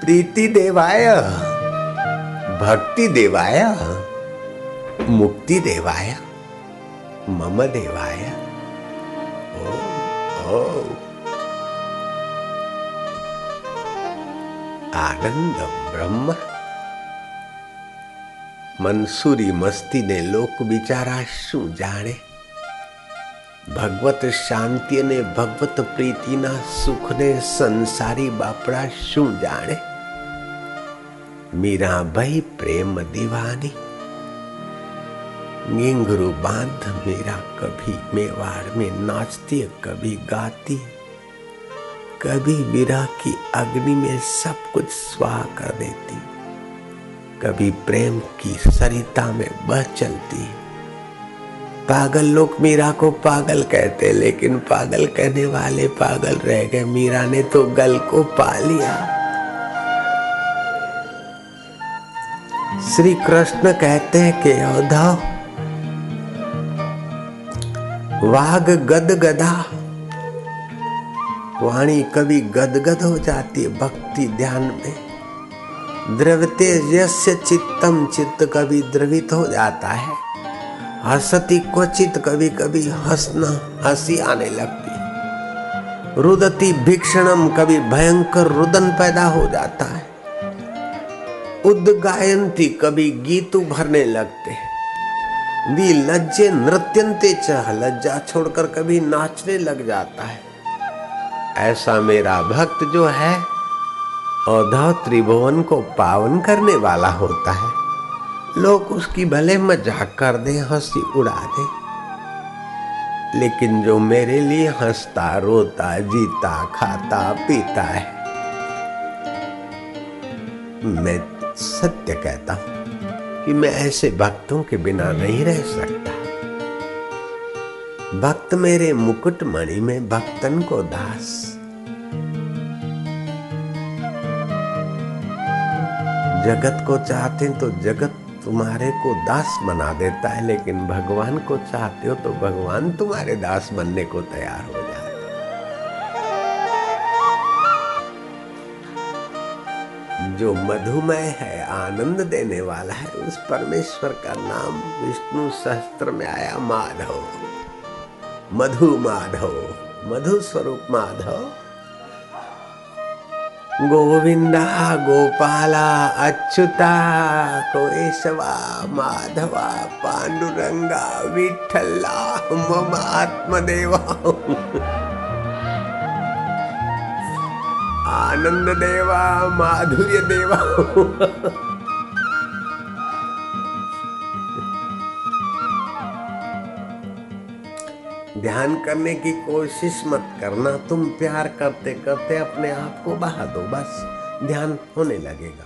प्रीति देवाय, भक्ति देवाय, मुक्ति देवाय, मम देवाय। ओ ओ। आनंद ब्रह्म। मंसूरी मस्ती ने लोक बिचारा शू जाने ભગવત શાંતિ અને ભગવત પ્રીતિના સુખને સંસારી બાપડા શું જાણે મીરાભાઈ પ્રેમ દીવાની घिंघरू बांध मेरा कभी मेवाड़ में नाचती कभी गाती कभी विरह की अग्नि में सब कुछ स्वाह कर देती कभी प्रेम की सरिता में बह चलती पागल लोग मीरा को पागल कहते, लेकिन पागल कहने वाले पागल रह गए। मीरा ने तो गल को पा लिया। श्री कृष्ण कहते हैं कि औधव वाग गद गदा। वाणी कभी गदगद हो जाती है भक्ति ध्यान में। द्रवते यस्य चित्तम चित्त कभी द्रवित हो जाता है। हसती, क्वचित कभी कभी हंसना हँसी आने लगती। रुदती भीक्षणम, कभी भयंकर रुदन पैदा हो जाता है। उद्गायंती, कभी गीत भरने लगते वी लज्जे नृत्यंते चाह, लज्जा छोड़कर कभी नाचने लग जाता है। ऐसा मेरा भक्त जो है औधव त्रिभुवन को पावन करने वाला होता है। लोग उसकी भले मज़ाक कर दे, हँसी उड़ा दे। लेकिन जो मेरे लिए हंसता, रोता, जीता, खाता, पीता है, मैं सत्य कहता हूँ कि मैं ऐसे भक्तों के बिना नहीं रह सकता। भक्त मेरे मुकुट मणि में, भक्तन को दास। जगत को चाहते तो जगत तुम्हारे को दास बना देता है, लेकिन भगवान को चाहते हो तो भगवान तुम्हारे दास बनने को तैयार हो जाए जो मधुमय है, आनंद देने वाला है, उस परमेश्वर का नाम विष्णु सहस्त्र में आया, माधव। मधु माधव, मधु स्वरूप माधव। गोविंदा गोपाला अच्युता केशवा माधवा पांडुरंगा विठ्ठला मम आत्मदेवा। आनंद देवा माधुर्य देवा ध्यान करने की कोशिश मत करना। तुम प्यार करते करते अपने आप को बहा दो, बस। ध्यान होने लगेगा।